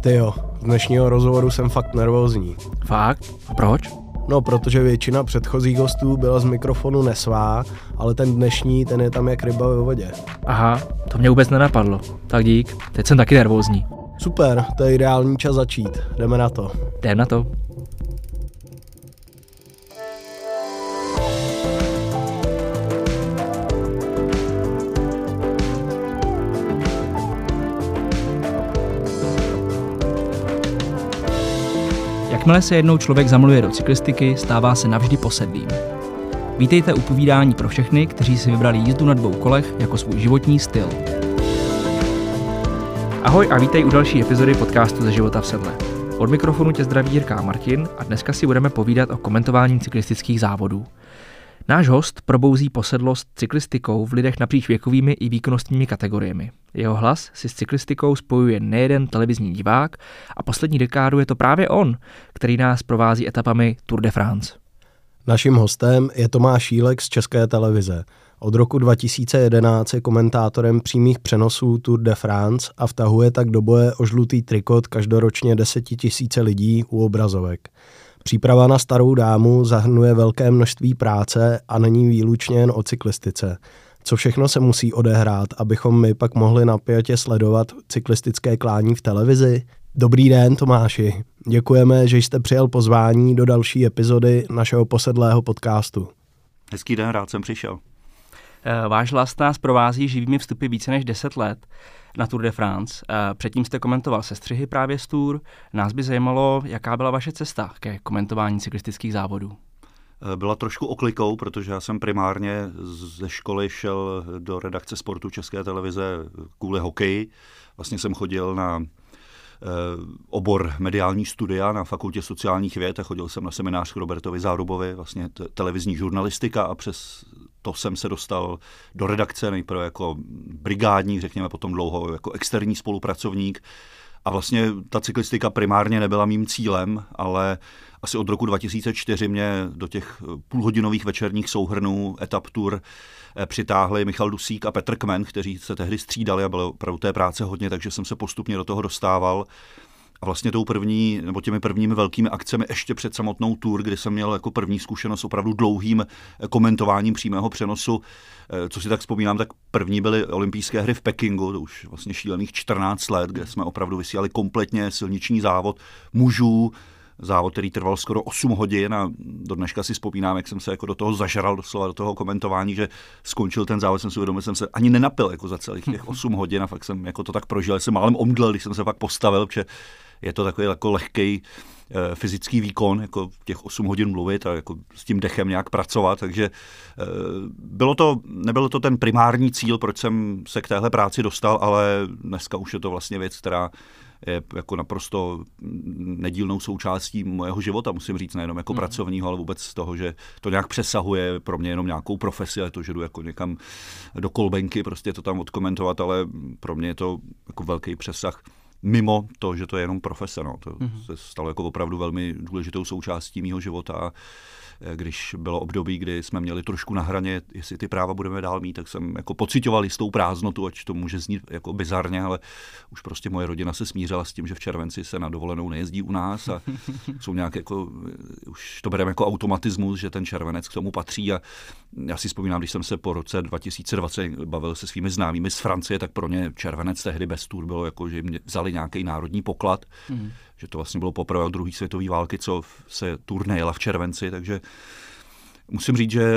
Ty jo, z dnešního rozhovoru jsem fakt nervózní. Fakt? A proč? No, protože většina předchozích hostů byla z mikrofonu nesvá, ale ten dnešní, ten je tam jak ryba ve vodě. Aha, to mě vůbec nenapadlo. Tak dík, teď jsem taky nervózní. Super, to je ideální čas začít. Jdeme na to. Jdem na to. Jakmile se jednou člověk zamluje do cyklistiky, stává se navždy posedlým. Vítejte u povídání pro všechny, kteří si vybrali jízdu na dvou kolech jako svůj životní styl. Ahoj a vítej u další epizody podcastu ze života v sedle. Od mikrofonu tě zdraví Jirka a Martin a dneska si budeme povídat o komentování cyklistických závodů. Náš host probouzí posedlost cyklistikou v lidech napříč věkovými i výkonnostními kategoriemi. Jeho hlas si s cyklistikou spojuje nejeden televizní divák a poslední dekádu je to právě on, který nás provází etapami Tour de France. Naším hostem je Tomáš Šílek z České televize. Od roku 2011 je komentátorem přímých přenosů Tour de France a vtahuje tak do boje o žlutý trikot každoročně desetitisíce lidí u obrazovek. Příprava na starou dámu zahrnuje velké množství práce a není výlučně jen o cyklistice. Co všechno se musí odehrát, abychom my pak mohli napjatě sledovat cyklistické klání v televizi? Dobrý den, Tomáši. Děkujeme, že jste přijel pozvání do další epizody našeho posedlého podcastu. Hezký den, rád jsem přišel. Eh, váš hlas nás provází živými vstupy více než 10 let na Tour de France. Eh, předtím jste komentoval sestřihy právě z Tour. Nás by zajímalo, jaká byla vaše cesta ke komentování cyklistických závodů. Eh, byla trošku oklikou, protože já jsem primárně ze školy šel do redakce sportu České televize kvůli hokeji. Vlastně jsem chodil na obor mediální studia na fakultě sociálních věd a chodil jsem na seminář k Robertovi Zárubovi, vlastně televizní žurnalistika a přes to jsem se dostal do redakce nejprve jako brigádník, řekněme potom dlouho jako externí spolupracovník. A vlastně ta cyklistika primárně nebyla mým cílem, ale asi od roku 2004 mě do těch půlhodinových večerních souhrnů etap tour eh, přitáhli Michal Dusík a Petr Kmen, kteří se tehdy střídali a bylo opravdu té práce hodně, takže jsem se postupně do toho dostával. A vlastně tou první, nebo těmi prvními velkými akcemi ještě před samotnou tour, kdy jsem měl jako první zkušenost opravdu dlouhým eh, komentováním přímého přenosu, eh, co si tak vzpomínám, tak první byly olympijské hry v Pekingu, to už vlastně šílených 14 let, kde jsme opravdu vysílali kompletně silniční závod mužů, závod, který trval skoro 8 hodin a do dneška si vzpomínám, jak jsem se jako do toho zažral doslova do toho komentování, že skončil ten závod, jsem si uvědomil, jsem se ani nenapil jako za celých těch 8 hodin a fakt jsem jako to tak prožil, jsem málem omdlel, když jsem se fakt postavil, protože je to takový jako lehký eh, fyzický výkon, jako těch 8 hodin mluvit a jako s tím dechem nějak pracovat, takže eh, bylo to, nebyl to ten primární cíl, proč jsem se k téhle práci dostal, ale dneska už je to vlastně věc, která je jako naprosto nedílnou součástí mojeho života, musím říct, nejenom jako mm. pracovního, ale vůbec z toho, že to nějak přesahuje pro mě jenom nějakou profesi, ale to, že jdu jako někam do kolbenky, prostě to tam odkomentovat, ale pro mě je to jako velký přesah mimo to, že to je jenom profese. No. To mm-hmm. se stalo jako opravdu velmi důležitou součástí mého života. Eh, když bylo období, kdy jsme měli trošku na hraně, jestli ty práva budeme dál mít, tak jsem jako pocitoval jistou prázdnotu, ať to může znít jako bizarně, ale už prostě moje rodina se smířila s tím, že v červenci se na dovolenou nejezdí u nás a jsou nějak jako, eh, už to bereme jako automatismus, že ten červenec k tomu patří a já si vzpomínám, když jsem se po roce 2020 bavil se svými známými z Francie, tak pro ně červenec tehdy bez tur bylo jako, že jim vzali nějaký národní poklad. Mm že to vlastně bylo poprvé od druhé světové války, co se turné jela v červenci, takže musím říct, že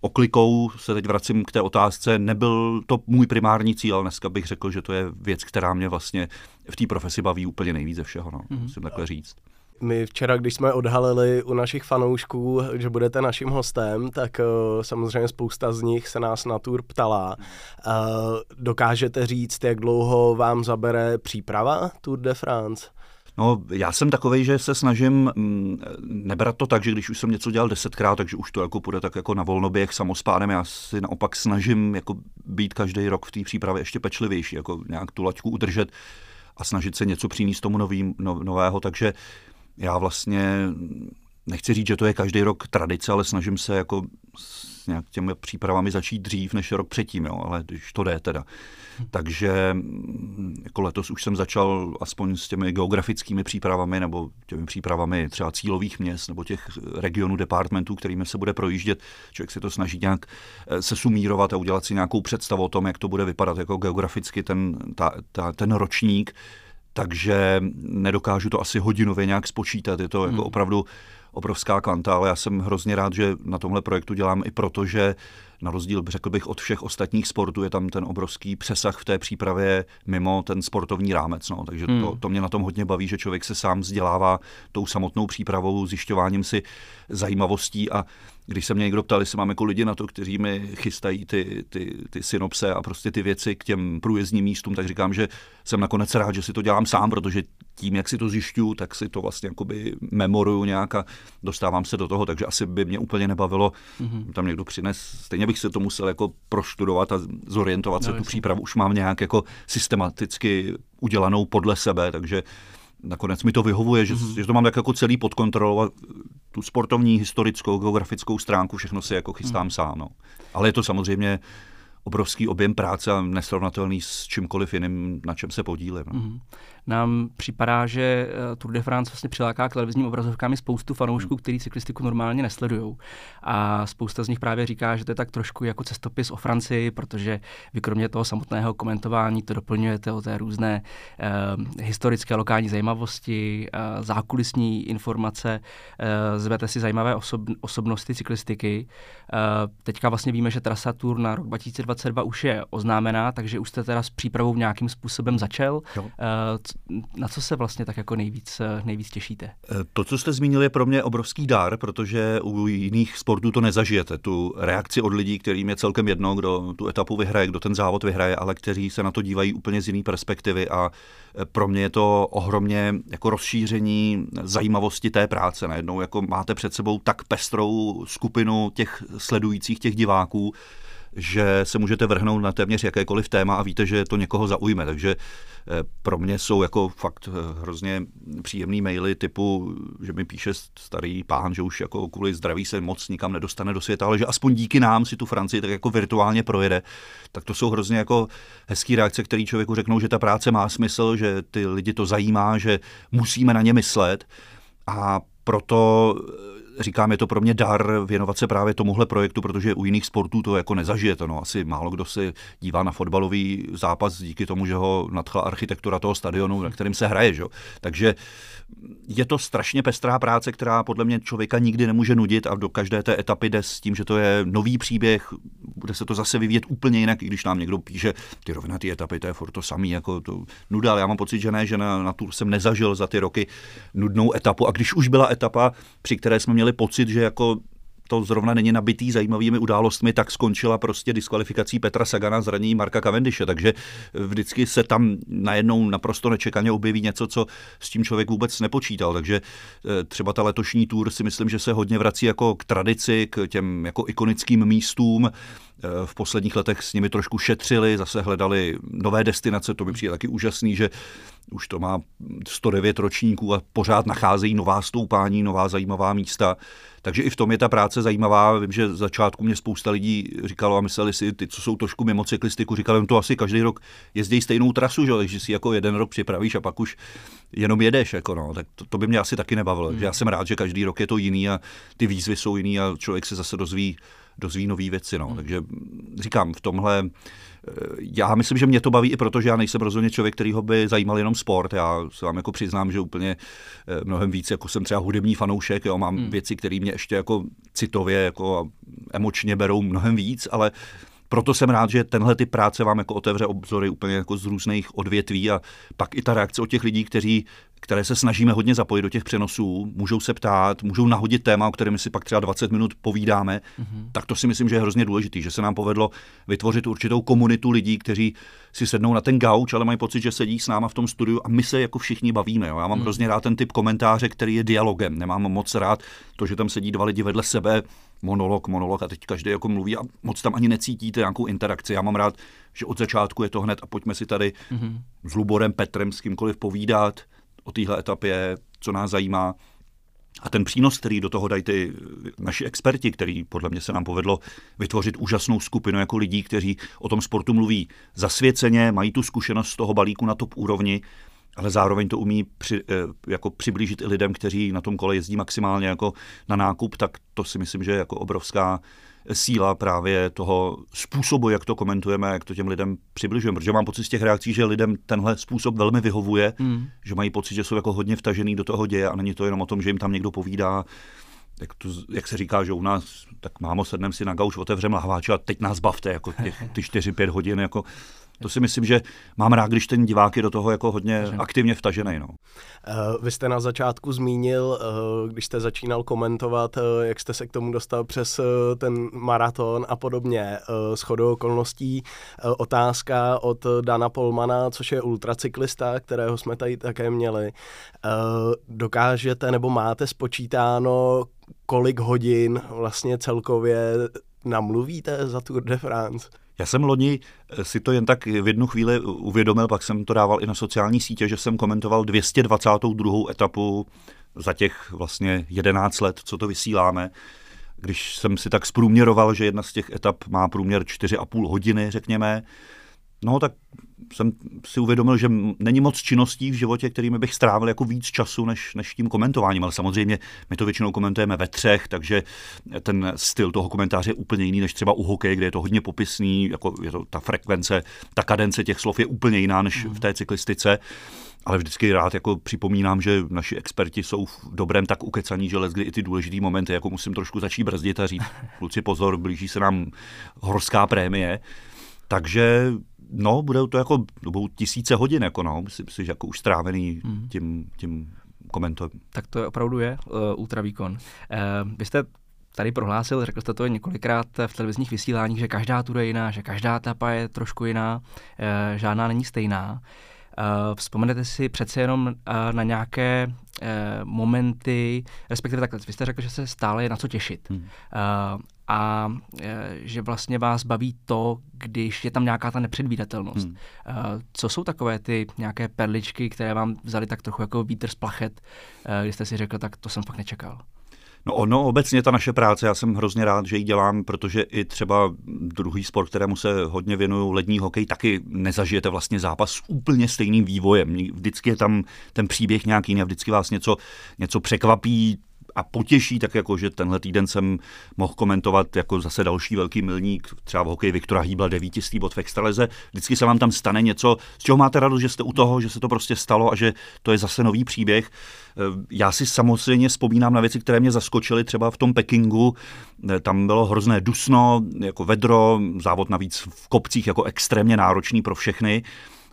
oklikou se teď vracím k té otázce, nebyl to můj primární cíl, ale dneska bych řekl, že to je věc, která mě vlastně v té profesi baví úplně nejvíc ze všeho, no, mm-hmm. musím takhle říct. My včera, když jsme odhalili u našich fanoušků, že budete naším hostem, tak uh, samozřejmě spousta z nich se nás na tour ptala. Uh, dokážete říct, jak dlouho vám zabere příprava Tour de France? No, já jsem takový, že se snažím mm, nebrat to tak, že když už jsem něco dělal desetkrát, takže už to jako půjde tak jako na volnoběh samospádem. Já si naopak snažím jako být každý rok v té přípravě ještě pečlivější, jako nějak tu laťku udržet a snažit se něco přinést tomu novým, no, nového. Takže já vlastně nechci říct, že to je každý rok tradice, ale snažím se jako s nějak těmi přípravami začít dřív než rok předtím, jo, ale když to jde teda. Takže mm, jako letos už jsem začal aspoň s těmi geografickými přípravami nebo těmi přípravami třeba cílových měst nebo těch regionů, departmentů, kterými se bude projíždět. Člověk se to snaží nějak eh, se sumírovat a udělat si nějakou představu o tom, jak to bude vypadat jako geograficky ten, ta, ta, ten ročník. Takže nedokážu to asi hodinově nějak spočítat. Je to jako hmm. opravdu obrovská kvanta, ale já jsem hrozně rád, že na tomhle projektu dělám i proto, že na rozdíl, řekl bych, od všech ostatních sportů je tam ten obrovský přesah v té přípravě mimo ten sportovní rámec. No. Takže hmm. to, to mě na tom hodně baví, že člověk se sám vzdělává tou samotnou přípravou, zjišťováním si zajímavostí a když se mě někdo ptal, jestli mám jako lidi na to, kteří mi chystají ty, ty, ty synopse a prostě ty věci k těm průjezdním místům, tak říkám, že jsem nakonec rád, že si to dělám sám, protože tím, jak si to zjišťuju, tak si to vlastně jakoby memoruju nějak a dostávám se do toho, takže asi by mě úplně nebavilo mm-hmm. tam někdo přines. Stejně bych se to musel jako proštudovat a zorientovat no, se, tu přípravu už mám nějak jako systematicky udělanou podle sebe, takže nakonec mi to vyhovuje, že, mm-hmm. že to mám tak jako celý pod kontrolou a tu sportovní, historickou, geografickou stránku, všechno si jako chystám mm. sám. No. Ale je to samozřejmě obrovský objem práce a nesrovnatelný s čímkoliv jiným, na čem se podílím. No. Mm-hmm nám připadá, že eh, Tour de France vlastně přiláká k televizním obrazovkám spoustu fanoušků, hmm. kteří cyklistiku normálně nesledují. A spousta z nich právě říká, že to je tak trošku jako cestopis o Francii, protože vy kromě toho samotného komentování to doplňujete o té různé eh, historické lokální zajímavosti, eh, zákulisní informace, eh, zvete si zajímavé osob, osobnosti cyklistiky. Eh, teďka vlastně víme, že trasa Tour na rok 2022 už je oznámená, takže už jste teda s přípravou nějakým způsobem začal. Jo. Eh, na co se vlastně tak jako nejvíc, nejvíc těšíte? Eh, to, co jste zmínil, je pro mě obrovský dar, protože u jiných sportů to nezažijete. Tu reakci od lidí, kterým je celkem jedno, kdo tu etapu vyhraje, kdo ten závod vyhraje, ale kteří se na to dívají úplně z jiné perspektivy a eh, pro mě je to ohromně jako rozšíření zajímavosti té práce. Najednou jako máte před sebou tak pestrou skupinu těch sledujících, těch diváků, že se můžete vrhnout na téměř jakékoliv téma a víte, že to někoho zaujme. Takže eh, pro mě jsou jako fakt eh, hrozně příjemný maily typu, že mi píše starý pán, že už jako kvůli zdraví se moc nikam nedostane do světa, ale že aspoň díky nám si tu Francii tak jako virtuálně projede. Tak to jsou hrozně jako hezký reakce, který člověku řeknou, že ta práce má smysl, že ty lidi to zajímá, že musíme na ně myslet. A proto říkám, je to pro mě dar věnovat se právě tomuhle projektu, protože u jiných sportů to jako nezažijete. No, asi málo kdo se dívá na fotbalový zápas díky tomu, že ho nadchla architektura toho stadionu, na kterým se hraje. Že? Takže je to strašně pestrá práce, která podle mě člověka nikdy nemůže nudit a do každé té etapy jde s tím, že to je nový příběh, bude se to zase vyvíjet úplně jinak, i když nám někdo píše, ty rovnatý etapy, to je furt to samý, jako to nuda, ale já mám pocit, že ne, že na, na tu jsem nezažil za ty roky nudnou etapu a když už byla etapa, při které jsme měli pocit, že jako to zrovna není nabitý zajímavými událostmi, tak skončila prostě diskvalifikací Petra Sagana zranění Marka Cavendishe. Takže vždycky se tam najednou naprosto nečekaně objeví něco, co s tím člověk vůbec nepočítal. Takže eh, třeba ta letošní tour si myslím, že se hodně vrací jako k tradici, k těm jako ikonickým místům. Eh, v posledních letech s nimi trošku šetřili, zase hledali nové destinace, to by přijde taky úžasný, že už to má 109 ročníků a pořád nacházejí nová stoupání, nová zajímavá místa. Takže i v tom je ta práce zajímavá. Vím, že začátku mě spousta lidí říkalo a mysleli si, ty, co jsou trošku mimo cyklistiku, říkali, to asi každý rok jezdí stejnou trasu, že? takže si jako jeden rok připravíš a pak už jenom jedeš. Jako no. Tak to, to, by mě asi taky nebavilo. Hmm. Já jsem rád, že každý rok je to jiný a ty výzvy jsou jiný a člověk se zase dozví dozví nové věci. No. Hmm. Takže říkám, v tomhle eh, já myslím, že mě to baví i proto, že já nejsem rozhodně člověk, který ho by zajímal jenom sport. Já se vám jako přiznám, že úplně eh, mnohem víc, jako jsem třeba hudební fanoušek, jo, mám hmm. věci, které mě ještě jako citově, jako emočně berou mnohem víc, ale proto jsem rád, že tenhle ty práce vám jako otevře obzory úplně jako z různých odvětví a pak i ta reakce od těch lidí, kteří které se snažíme hodně zapojit do těch přenosů, můžou se ptát, můžou nahodit téma, o kterém si pak třeba 20 minut povídáme, mm-hmm. tak to si myslím, že je hrozně důležitý, že se nám povedlo vytvořit určitou komunitu lidí, kteří si sednou na ten gauč, ale mají pocit, že sedí s náma v tom studiu a my se jako všichni bavíme. Jo. Já mám mm. hrozně rád ten typ komentáře, který je dialogem. Nemám moc rád to, že tam sedí dva lidi vedle sebe, monolog, monolog a teď každý jako mluví a moc tam ani necítíte nějakou interakci. Já mám rád, že od začátku je to hned a pojďme si tady mm-hmm. s Luborem, Petrem, s kýmkoliv povídat, o téhle etapě, co nás zajímá. A ten přínos, který do toho dají ty naši experti, který podle mě se nám povedlo vytvořit úžasnou skupinu jako lidí, kteří o tom sportu mluví zasvěceně, mají tu zkušenost z toho balíku na top úrovni, ale zároveň to umí při, eh, jako přiblížit i lidem, kteří na tom kole jezdí maximálně jako na nákup, tak to si myslím, že je jako obrovská síla právě toho způsobu, jak to komentujeme, jak to těm lidem přibližujeme. Protože mám pocit z těch reakcí, že lidem tenhle způsob velmi vyhovuje, mm. že mají pocit, že jsou jako hodně vtažený do toho děje a není to jenom o tom, že jim tam někdo povídá, jak, to, jak se říká, že u nás, tak mámo, sedneme si na gauč, otevřeme lahváč a teď nás bavte, jako těch, ty 4-5 hodin, jako to si myslím, že mám rád, když ten divák je do toho jako hodně aktivně vtažený. No. Eh, vy jste na začátku zmínil, eh, když jste začínal komentovat, eh, jak jste se k tomu dostal přes ten maraton a podobně. S chodou okolností otázka od Dana Polmana, což je ultracyklista, kterého jsme tady také měli. Dokážete nebo máte spočítáno, kolik hodin vlastně celkově namluvíte za Tour de France? Já jsem loni eh, si to jen tak v jednu chvíli uvědomil, pak jsem to dával i na sociální sítě, že jsem komentoval 222. etapu za těch vlastně 11 let, co to vysíláme. Když jsem si tak zprůměroval, že jedna z těch etap má průměr 4,5 hodiny, řekněme, no tak jsem si uvědomil, že není moc činností v životě, kterými bych strávil jako víc času než, než tím komentováním, ale samozřejmě my to většinou komentujeme ve třech, takže ten styl toho komentáře je úplně jiný než třeba u hokeje, kde je to hodně popisný, jako je to ta frekvence, ta kadence těch slov je úplně jiná než v té cyklistice. Ale vždycky rád jako připomínám, že naši experti jsou v dobrém tak ukecaní, že kdy i ty důležité momenty, jako musím trošku začít brzdit a říct, kluci pozor, blíží se nám horská prémie. Takže no, budou to jako, budou tisíce hodin, jako no, myslím si, že jako už strávený mm. tím, tím komentem. Tak to je opravdu je uh, ultravýkon. Uh, vy jste tady prohlásil, řekl jste to několikrát v televizních vysíláních, že každá tu je jiná, že každá etapa je trošku jiná, uh, žádná není stejná. Uh, vzpomenete si přece jenom uh, na nějaké uh, momenty, respektive takhle, vy jste řekl, že se stále je na co těšit. Hmm. A že vlastně vás baví to, když je tam nějaká ta nepředvídatelnost. Hmm. Co jsou takové ty nějaké perličky, které vám vzali tak trochu jako vítr z plachet, když jste si řekl, tak to jsem fakt nečekal? No ono obecně ta naše práce, já jsem hrozně rád, že ji dělám, protože i třeba druhý sport, kterému se hodně věnuju, lední hokej, taky nezažijete vlastně zápas s úplně stejným vývojem. Vždycky je tam ten příběh nějaký a vždycky vás něco, něco překvapí, a potěší, tak jako, že tenhle týden jsem mohl komentovat jako zase další velký milník, třeba v hokeji Viktora Hýbla, devítistý bod v extraleze. Vždycky se vám tam stane něco, z čeho máte radost, že jste u toho, že se to prostě stalo a že to je zase nový příběh. Eh, já si samozřejmě vzpomínám na věci, které mě zaskočily, třeba v tom Pekingu, eh, tam bylo hrozné dusno, jako vedro, závod navíc v kopcích jako extrémně náročný pro všechny.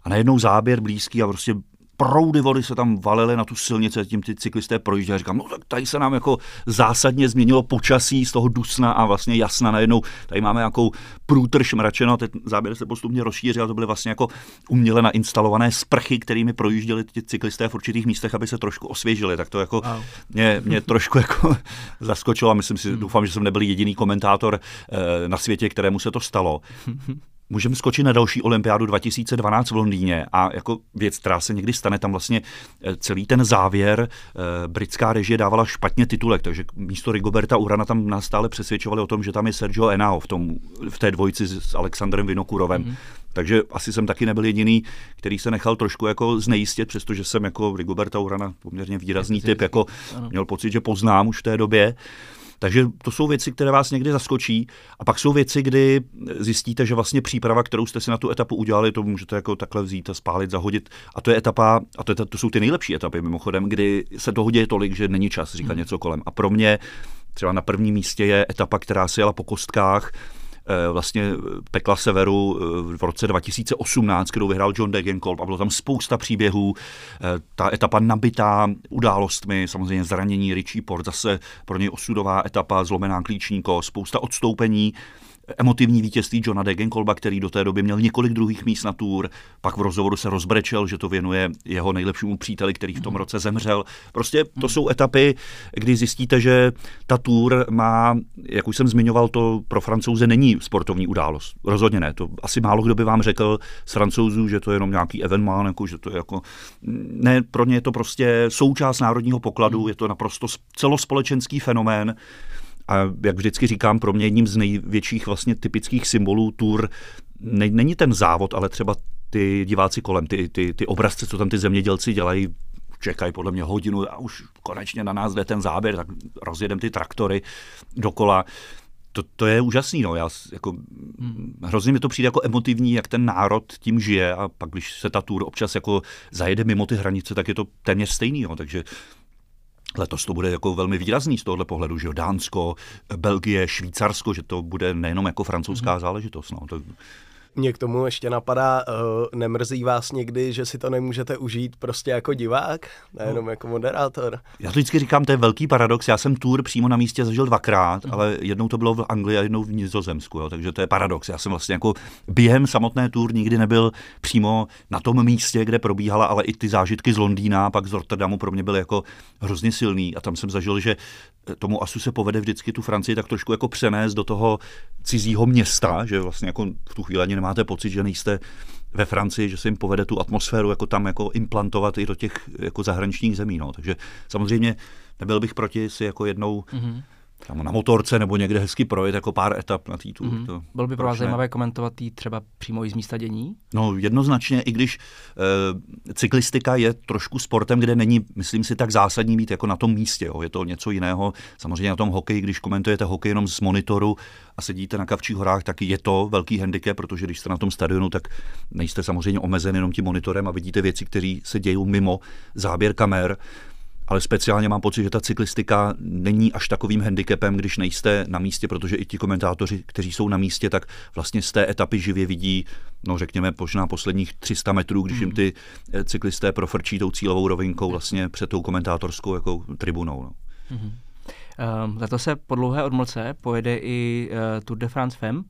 A najednou záběr blízký a prostě proudy vody se tam valily na tu silnici, tím ty cyklisté projížděli. Říkám, no tak tady se nám jako zásadně změnilo počasí z toho dusna a vlastně jasna najednou. Tady máme nějakou průtrž mračeno, ten záběr se postupně rozšířil, to byly vlastně jako uměle nainstalované sprchy, kterými projížděli ty cyklisté v určitých místech, aby se trošku osvěžili. Tak to jako wow. mě, mě trošku jako zaskočilo a myslím si, hmm. doufám, že jsem nebyl jediný komentátor eh, na světě, kterému se to stalo. Můžeme skočit na další olympiádu 2012 v Londýně a jako věc, která se někdy stane, tam vlastně eh, celý ten závěr eh, britská režie dávala špatně titulek, takže místo Rigoberta Urana tam nás stále přesvědčovali o tom, že tam je Sergio Enao v, tom, v té dvojici s Alexandrem Vinokurovem. Mm-hmm. Takže asi jsem taky nebyl jediný, který se nechal trošku jako znejistit, přestože jsem jako Rigoberta Urana poměrně výrazný typ, jako měl pocit, že poznám už v té době. Takže to jsou věci, které vás někdy zaskočí. A pak jsou věci, kdy zjistíte, že vlastně příprava, kterou jste si na tu etapu udělali, to můžete jako takhle vzít a spálit, zahodit. A to je etapa, a to, je, to jsou ty nejlepší etapy mimochodem, kdy se toho děje tolik, že není čas říkat hmm. něco kolem. A pro mě třeba na prvním místě je etapa, která se jela po kostkách, vlastně pekla severu eh, v roce 2018, kterou vyhrál John Degenkolb a bylo tam spousta příběhů. Eh, ta etapa nabitá událostmi, samozřejmě zranění Richie Port, zase pro něj osudová etapa, zlomená klíčníko, spousta odstoupení emotivní vítězství Johna Degenkolba, který do té doby měl několik druhých míst na tour, pak v rozhovoru se rozbrečel, že to věnuje jeho nejlepšímu příteli, který v tom mhm. roce zemřel. Prostě to jsou etapy, kdy zjistíte, že ta tour má, jak už jsem zmiňoval, to pro francouze není sportovní událost. Rozhodně ne. To asi málo kdo by vám řekl z francouzů, že to je jenom nějaký evenement, jako, že to je jako... Ne, pro ně je to prostě součást národního pokladu, mhm. je to naprosto celospolečenský fenomén. A jak vždycky říkám, pro mě jedním z největších vlastně typických symbolů tour ne, není ten závod, ale třeba ty diváci kolem, ty, ty, ty obrazce, co tam ty zemědělci dělají, čekají podle mě hodinu a už konečně na nás jde ten záběr, tak rozjedem ty traktory dokola. To, to je úžasný, no. Já, jako, hmm. Hrozně mi to přijde jako emotivní, jak ten národ tím žije a pak, když se ta tour občas jako zajede mimo ty hranice, tak je to téměř stejný, jo. takže Letos to bude jako velmi výrazný z tohohle pohledu, že jo, Dánsko, Belgie, Švýcarsko, že to bude nejenom jako francouzská mm-hmm. záležitost. No. To, mě k tomu ještě napadá, uh, nemrzí vás někdy, že si to nemůžete užít prostě jako divák, nejenom no. jako moderátor? Já to vždycky říkám, to je velký paradox. Já jsem tour přímo na místě zažil dvakrát, mm. ale jednou to bylo v Anglii a jednou v Nizozemsku, jo, takže to je paradox. Já jsem vlastně jako během samotné tour nikdy nebyl přímo na tom místě, kde probíhala, ale i ty zážitky z Londýna, pak z Rotterdamu pro mě byly jako hrozně silný a tam jsem zažil, že tomu asu se povede vždycky tu Francii tak trošku jako přenést do toho cizího města, že vlastně jako v tu chvíli ani nemáte pocit, že nejste ve Francii, že se jim povede tu atmosféru jako tam jako implantovat i do těch jako zahraničních zemí. No. Takže samozřejmě nebyl bych proti si jako jednou mm-hmm tam na motorce nebo někde hezky projet jako pár etap na té tour. Mm-hmm. To, Bylo by pro vás zajímavé komentovat tý třeba přímo i z místa dění? No jednoznačně, i když e, cyklistika je trošku sportem, kde není, myslím si, tak zásadní mít jako na tom místě. Jo. Je to něco jiného. Samozřejmě na tom hokeji, když komentujete hokej jenom z monitoru a sedíte na Kavčích horách, tak je to velký handicap, protože když jste na tom stadionu, tak nejste samozřejmě omezen jenom tím monitorem a vidíte věci, které se dějí mimo záběr kamer ale speciálně mám pocit, že ta cyklistika není až takovým handicapem, když nejste na místě, protože i ti komentátoři, kteří jsou na místě, tak vlastně z té etapy živě vidí, no řekněme, možná posledních 300 metrů, když jim hmm. ty eh, cyklisté profrčí tou cílovou rovinkou vlastně před tou komentátorskou jako tribunou. No. Mm-hmm. Um, letos se po dlouhé odmlce pojede i uh, Tour de France Femme,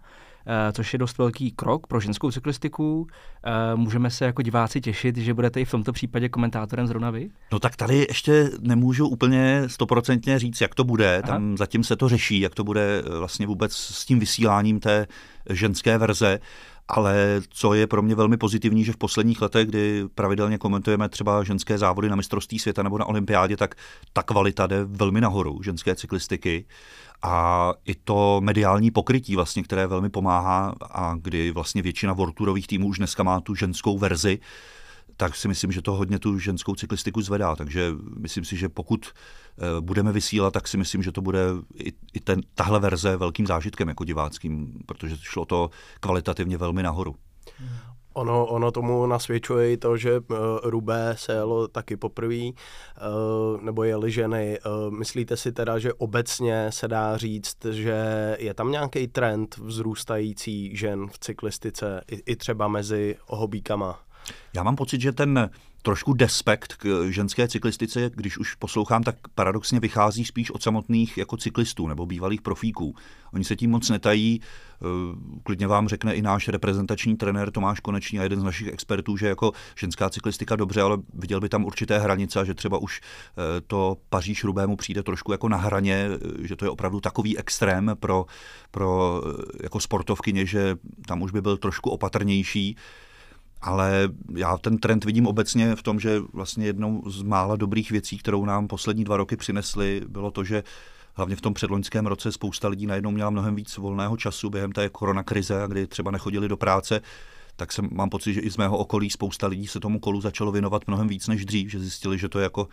což je dost velký krok pro ženskou cyklistiku. Eh, můžeme se jako diváci těšit, že budete i v tomto případě komentátorem zrovna vy? No tak tady ještě nemůžu úplně stoprocentně říct, jak to bude. Aha. Tam zatím se to řeší, jak to bude eh, vlastně vůbec s tím vysíláním té ženské verze. Ale co je pro mě velmi pozitivní, že v posledních letech, kdy pravidelně komentujeme třeba ženské závody na mistrovství světa nebo na olympiádě, tak ta kvalita jde velmi nahoru ženské cyklistiky. A i to mediální pokrytí, vlastně, které velmi pomáhá a kdy vlastně většina vorturových týmů už dneska má tu ženskou verzi, tak si myslím, že to hodně tu ženskou cyklistiku zvedá. Takže myslím si, že pokud eh, budeme vysílat, tak si myslím, že to bude i, i ten, tahle verze velkým zážitkem jako diváckým, protože šlo to kvalitativně velmi nahoru. Ono, ono tomu nasvědčuje i to, že uh, Rubé se jelo taky poprvé, uh, nebo jeli ženy. Uh, myslíte si teda, že obecně se dá říct, že je tam nějaký trend vzrůstající žen v cyklistice, i, i třeba mezi hobíkama? Já mám pocit, že ten trošku despekt k ženské cyklistice, když už poslouchám, tak paradoxně vychází spíš od samotných jako cyklistů nebo bývalých profíků. Oni se tím moc netají. Eh, klidně vám řekne i náš reprezentační trenér Tomáš Konečný a jeden z našich expertů, že jako ženská cyklistika dobře, ale viděl by tam určité hranice, že třeba už eh, to Paříž Rubému přijde trošku jako na hraně, eh, že to je opravdu takový extrém pro, pro jako sportovkyně, že tam už by byl trošku opatrnější ale já ten trend vidím obecně v tom, že vlastně jednou z mála dobrých věcí, kterou nám poslední dva roky přinesly, bylo to, že hlavně v tom předloňském roce spousta lidí najednou měla mnohem víc volného času během té koronakrize, kdy třeba nechodili do práce, tak jsem, mám pocit, že i z mého okolí spousta lidí se tomu kolu začalo věnovat mnohem víc než dřív, že zjistili, že to je jako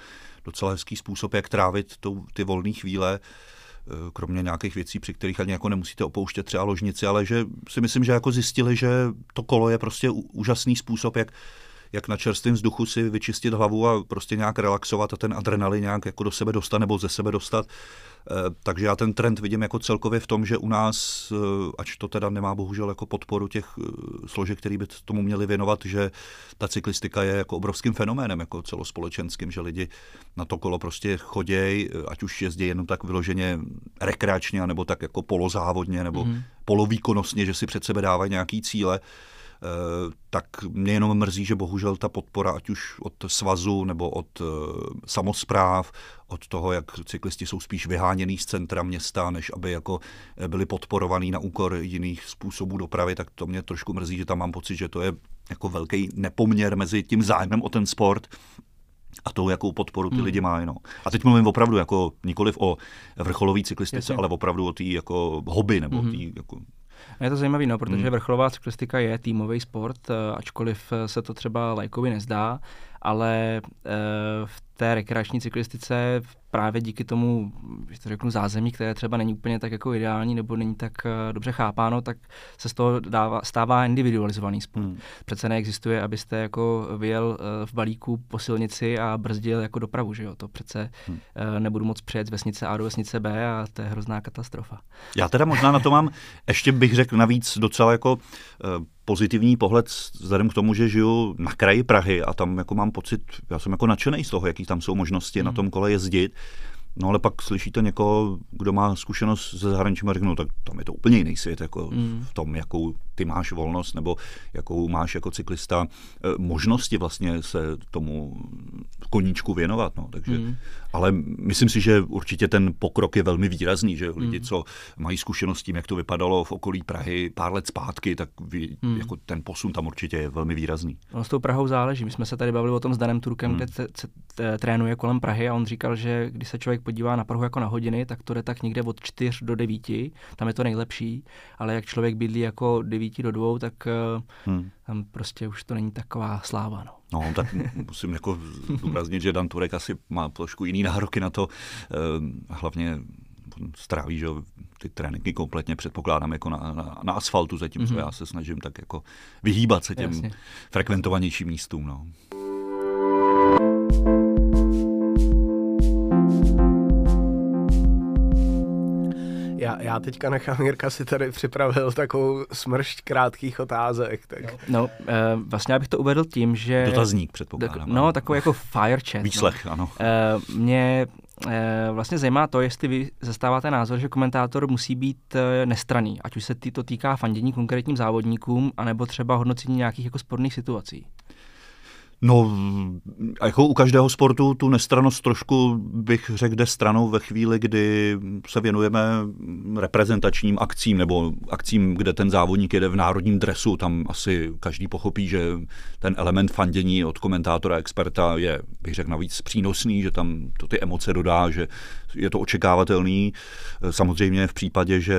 docela hezký způsob, jak trávit ty volné chvíle. Eh, kromě nějakých věcí, při kterých ani jako nemusíte opouštět třeba ložnici, ale že si myslím, že jako zjistili, že to kolo je prostě úžasný způsob, jak jak na čerstvém vzduchu si vyčistit hlavu a prostě nějak relaxovat a ten adrenalin nějak jako do sebe dostat nebo ze sebe dostat. Eh, takže já ten trend vidím jako celkově v tom, že u nás, eh, ač to teda nemá bohužel jako podporu těch eh, složek, který by tomu měli věnovat, že ta cyklistika je jako obrovským fenoménem, jako celospolečenským, že lidi na to kolo prostě chodějí, ať už jezdí jenom tak vyloženě rekreačně, nebo tak jako polozávodně, nebo mm. polovýkonnostně, že si před sebe dávají nějaký cíle. Eh, tak mě jenom mrzí, že bohužel ta podpora, ať už od svazu nebo od eh, samozpráv, od toho, jak cyklisti jsou spíš vyháněný z centra města, než aby jako eh, byli podporovaný na úkor jiných způsobů dopravy, tak to mě trošku mrzí, že tam mám pocit, že to je jako velký nepoměr mezi tím zájmem o ten sport a tou, jakou podporu ty hmm. lidi mají. No. A teď mluvím opravdu jako nikoliv o vrcholový cyklistice, Jasně. ale opravdu o té jako hobby nebo hmm. tý, jako je to zajímavé, no, protože hmm. vrcholová cyklistika je týmový sport, eh, ačkoliv se to třeba lajkovi nezdá, ale eh, v té rekreační cyklistice právě díky tomu, že to řeknu, zázemí, které třeba není úplně tak jako ideální nebo není tak eh, dobře chápáno, tak se z toho dává, stává individualizovaný sport. Hmm. Přece neexistuje, abyste jako vyjel eh, v balíku po silnici a brzdil jako dopravu, že jo? To přece hmm. nebudu moc přejet z vesnice A do vesnice B a to je hrozná katastrofa. Já teda možná na to mám, ještě bych řekl navíc docela jako pozitivní pohled vzhledem k tomu, že žiju na kraji Prahy a tam jako mám pocit, já jsem jako nadšený z toho, jaký tam jsou možnosti mm. na hmm. tom kole jezdit. No ale pak slyšíte někoho, kdo má zkušenost ze zahraničí a řeknou, no, tak tam je to úplně jiný svět, jako mm. v tom, jakou ty máš volnost, nebo jakou máš jako cyklista eh, možnosti vlastně se tomu koníčku věnovat. No. Takže, mm. Ale myslím si, že určitě ten pokrok je velmi výrazný, že lidi, mm. co mají zkušenost tím, jak to vypadalo v okolí Prahy pár let zpátky, tak ví, mm. jako ten posun tam určitě je velmi výrazný. No, s tou Prahou záleží. My jsme se tady bavili o tom s Danem Turkem, mm. kde trénuje kolem Prahy a on říkal, že když se člověk podívá na Prahu jako na hodiny, tak to jde tak někde od 4 do 9, tam je to nejlepší, ale jak člověk bydlí jako 9 do 2, tak eh, hmm. tam prostě už to není taková sláva. No. No, tak musím jako zdůraznit, že Dan Turek asi má trošku jiný nároky na to, eh, hlavně stráví že ty tréninky kompletně předpokládám jako na, na, na asfaltu, zatímco mm-hmm. já se snažím tak jako vyhýbat se těm Jasně. frekventovanějším místům. No. Já, já teďka nechám Jirka si tady připravil takovou smršť krátkých otázek. Tak. No, no e, vlastně já bych to uvedl tím, že... Dotazník předpokládám. No, takový jako fire chat. Výslech, no. ano. E, mě e, vlastně zajímá to, jestli vy zastáváte názor, že komentátor musí být e, nestraný, ať už se to týká fandění konkrétním závodníkům, anebo třeba hodnocení nějakých jako sporných situací. No, jako u každého sportu tu nestranost trošku bych řekl jde stranou ve chvíli, kdy se věnujeme reprezentačním akcím nebo akcím, kde ten závodník jede v národním dresu. Tam asi každý pochopí, že ten element fandění od komentátora, experta je, bych řekl, navíc přínosný, že tam to ty emoce dodá, že je to očekávatelný. Samozřejmě v případě, že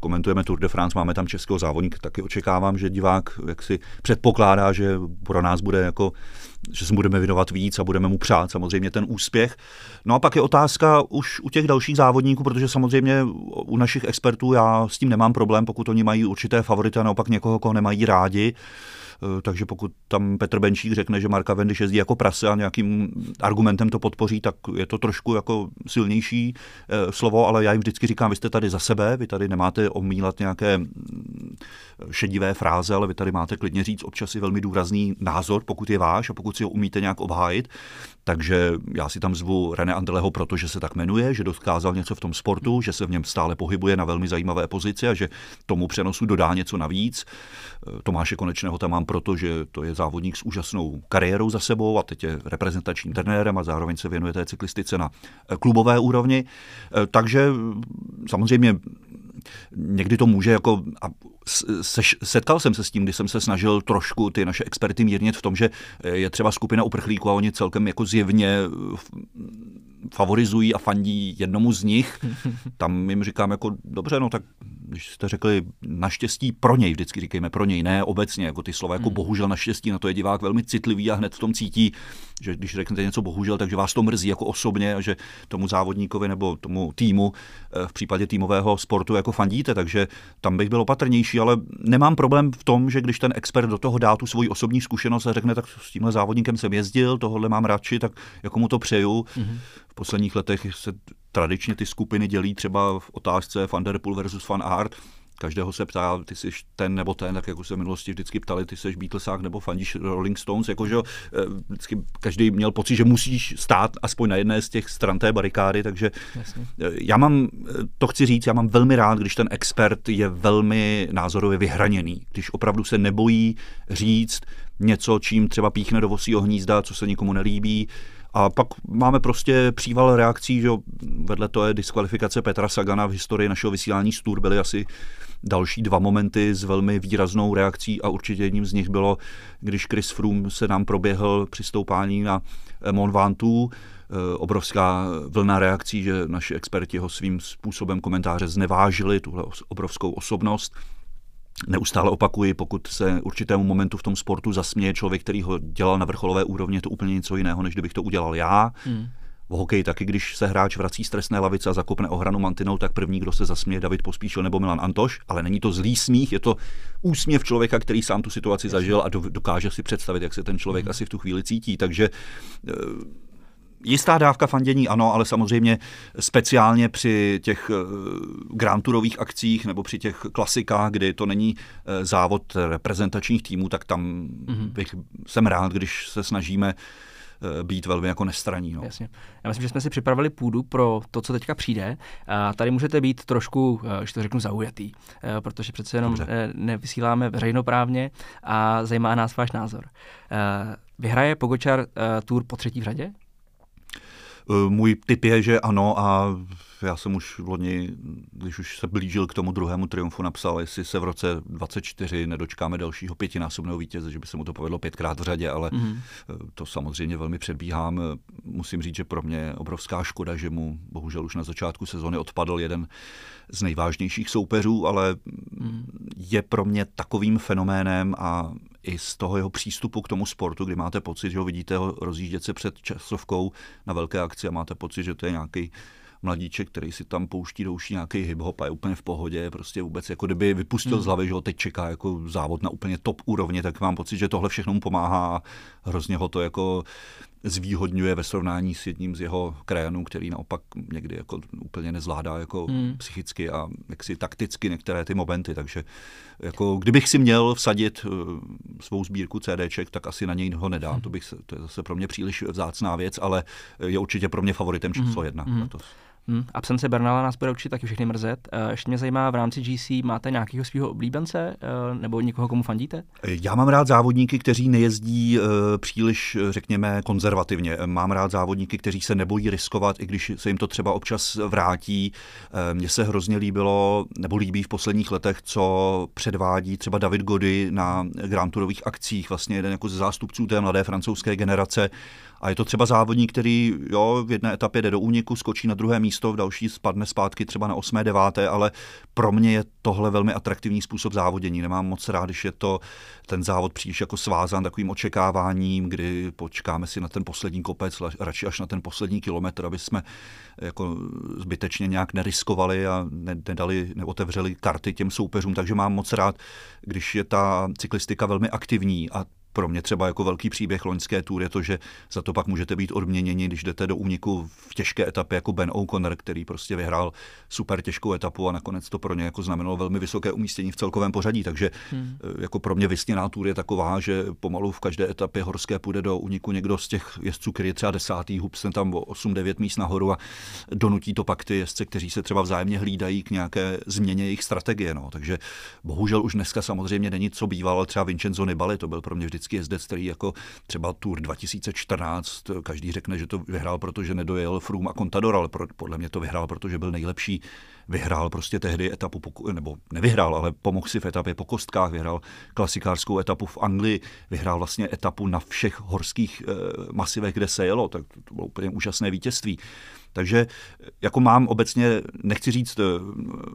komentujeme Tour de France, máme tam českého závodníka, taky očekávám, že divák jaksi předpokládá, že pro nás bude jako že se budeme věnovat víc a budeme mu přát samozřejmě ten úspěch. No a pak je otázka už u těch dalších závodníků, protože samozřejmě u našich expertů já s tím nemám problém, pokud oni mají určité favority a naopak někoho, koho nemají rádi. Eh, takže pokud tam Petr Benčík řekne, že Marka Vendiš jezdí jako prase a nějakým argumentem to podpoří, tak je to trošku jako silnější eh, slovo, ale já jim vždycky říkám, vy jste tady za sebe, vy tady nemáte omílat nějaké šedivé fráze, ale vy tady máte klidně říct občas i velmi důrazný názor, pokud je váš a pokud si ho umíte nějak obhájit. Takže já si tam zvu René Andeleho, protože se tak jmenuje, že dokázal něco v tom sportu, že se v něm stále pohybuje na velmi zajímavé pozici a že tomu přenosu dodá něco navíc. Tomáše Konečného tam mám proto, že to je závodník s úžasnou kariérou za sebou a teď je reprezentačním trenérem a zároveň se věnuje té cyklistice na eh, klubové úrovni. Eh, takže samozřejmě někdy to může jako, a se, setkal jsem se s tím, kdy jsem se snažil trošku ty naše experty mírnit v tom, že je třeba skupina uprchlíků a oni celkem jako zjevně favorizují a fandí jednomu z nich. Tam jim říkám jako, dobře, no tak když jste řekli naštěstí pro něj, vždycky říkejme pro něj, ne obecně, jako ty slova, jako hmm. bohužel naštěstí, na to je divák velmi citlivý a hned v tom cítí, že když řeknete něco bohužel, takže vás to mrzí jako osobně a že tomu závodníkovi nebo tomu týmu eh, v případě týmového sportu jako fandíte, takže tam bych byl opatrnější, ale nemám problém v tom, že když ten expert do toho dá tu svoji osobní zkušenost a řekne, tak s tímhle závodníkem jsem jezdil, tohle mám radši, tak jako mu to přeju. Hmm. V posledních letech se tradičně ty skupiny dělí třeba v otázce Van Der Poel versus Van Aert, každého se ptá, ty jsi ten nebo ten, tak jako se v minulosti vždycky ptali, ty jsi Beatlesák nebo fandíš Rolling Stones, jakože eh, vždycky každý měl pocit, že musíš stát aspoň na jedné z těch stran té barikády, takže Jasně. Eh, já mám, eh, to chci říct, já mám velmi rád, když ten expert je velmi názorově vyhraněný, když opravdu se nebojí říct něco, čím třeba píchne do vosího hnízda, co se nikomu nelíbí, a pak máme prostě příval reakcí, že vedle to je diskvalifikace Petra Sagana v historii našeho vysílání Stur byly asi další dva momenty s velmi výraznou reakcí a určitě jedním z nich bylo, když Chris Froome se nám proběhl při stoupání na Mont Ventoux, eh, obrovská vlna reakcí, že naši experti ho svým způsobem komentáře znevážili, tuhle obrovskou osobnost. Neustále opakuji, pokud se určitému momentu v tom sportu zasměje člověk, který ho dělal na vrcholové úrovni, je to úplně něco jiného, než kdybych to udělal já. Hmm. V hokeji taky, když se hráč vrací z trestné lavice a zakopne ohranu mantinou, tak první, kdo se zasměje, David Pospíšil nebo Milan Antoš, ale není to zlý smích, je to úsměv člověka, který sám tu situaci zažil a dokáže si představit, jak se ten člověk hmm. asi v tu chvíli cítí. Takže eh, Jistá dávka fandění ano, ale samozřejmě speciálně při těch eh, Grand Tourových akcích nebo při těch klasikách, kdy to není eh, závod reprezentačních týmů, tak tam mm-hmm. bych, jsem rád, když se snažíme eh, být velmi jako nestraní. No. Jasně. Já myslím, že jsme si připravili půdu pro to, co teďka přijde. A tady můžete být trošku, že to řeknu, zaujatý, protože přece jenom Dobře. nevysíláme veřejnoprávně a zajímá nás váš názor. Vyhraje Pogočar tour po třetí v řadě? Eh, můj tip je, že ano a já jsem už v loni, když už se blížil k tomu druhému triumfu, napsal, jestli se v roce 24 nedočkáme dalšího pětinásobného vítěze, že by se mu to povedlo pětkrát v řadě, ale mm. to samozřejmě velmi předbíhám. Musím říct, že pro mě je obrovská škoda, že mu bohužel už na začátku sezóny odpadl jeden z nejvážnějších soupeřů, ale mm. je pro mě takovým fenoménem a i z toho jeho přístupu k tomu sportu, kdy máte pocit, že ho vidíte ho rozjíždět se před časovkou na velké akci a máte pocit, že to je nějaký mladíček, který si tam pouští do uší nějaký hip-hop a je úplně v pohodě, prostě vůbec jako kdyby vypustil hmm. z hlavy, že ho teď čeká jako závod na úplně top úrovni, tak mám pocit, že tohle všechno mu pomáhá a hrozně ho to jako zvýhodňuje ve srovnání s jedním z jeho krajanů, který naopak někdy jako úplně nezvládá jako hmm. psychicky a jaksi takticky některé ty momenty, takže jako kdybych si měl vsadit uh, svou sbírku CDček, tak asi na něj ho nedám, hmm. to, bych, to je zase pro mě příliš vzácná věc, ale je určitě pro mě favoritem číslo hmm. jedna. Hmm. Letos. Hmm, absence Bernala nás bude určitě taky všechny mrzet. Uh, ještě mě zajímá, v rámci GC máte nějakého svého oblíbence uh, nebo někoho, komu fandíte? Já mám rád závodníky, kteří nejezdí uh, příliš, řekněme, konzervativně. Mám rád závodníky, kteří se nebojí riskovat, i když se jim to třeba občas vrátí. Mně se hrozně líbilo, nebo líbí v posledních letech, co předvádí třeba David Gody na Grand Tourových akcích, vlastně jeden jako ze zástupců té mladé francouzské generace a je to třeba závodník, který jo, v jedné etapě jde do úniku, skočí na druhé místo, v další spadne zpátky třeba na 8. 9. ale pro mě je tohle velmi atraktivní způsob závodění. Nemám moc rád, když je to ten závod příliš jako svázán takovým očekáváním, kdy počkáme si na ten poslední kopec, radši až na ten poslední kilometr, aby jsme jako zbytečně nějak neriskovali a nedali, neotevřeli karty těm soupeřům. Takže mám moc rád, když je ta cyklistika velmi aktivní a pro mě třeba jako velký příběh loňské tour je to, že za to pak můžete být odměněni, když jdete do úniku v těžké etapě jako Ben O'Connor, který prostě vyhrál super těžkou etapu a nakonec to pro ně jako znamenalo velmi vysoké umístění v celkovém pořadí. Takže hmm. Eh, jako pro mě vysněná tour je taková, že pomalu v každé etapě horské půjde do úniku někdo z těch jezdců, který je třeba desátý, hubsne tam o 8-9 míst nahoru a donutí to pak ty jezdce, kteří se třeba vzájemně hlídají k nějaké změně jejich strategie. No. Takže bohužel už dneska samozřejmě není co bývalo, třeba Vincenzo Nibali, to byl pro mě vždycky vždycky jezdec, který jako třeba Tour 2014, každý řekne, že to vyhrál, protože nedojel Froome a Contador, ale podle mě to vyhrál, protože byl nejlepší vyhrál prostě tehdy etapu, nebo nevyhrál, ale pomohl si v etapě po kostkách, vyhrál klasikářskou etapu v Anglii, vyhrál vlastně etapu na všech horských eh, masivech, kde se jelo, tak to bylo úplně úžasné vítězství. Takže jako mám obecně, nechci říct eh,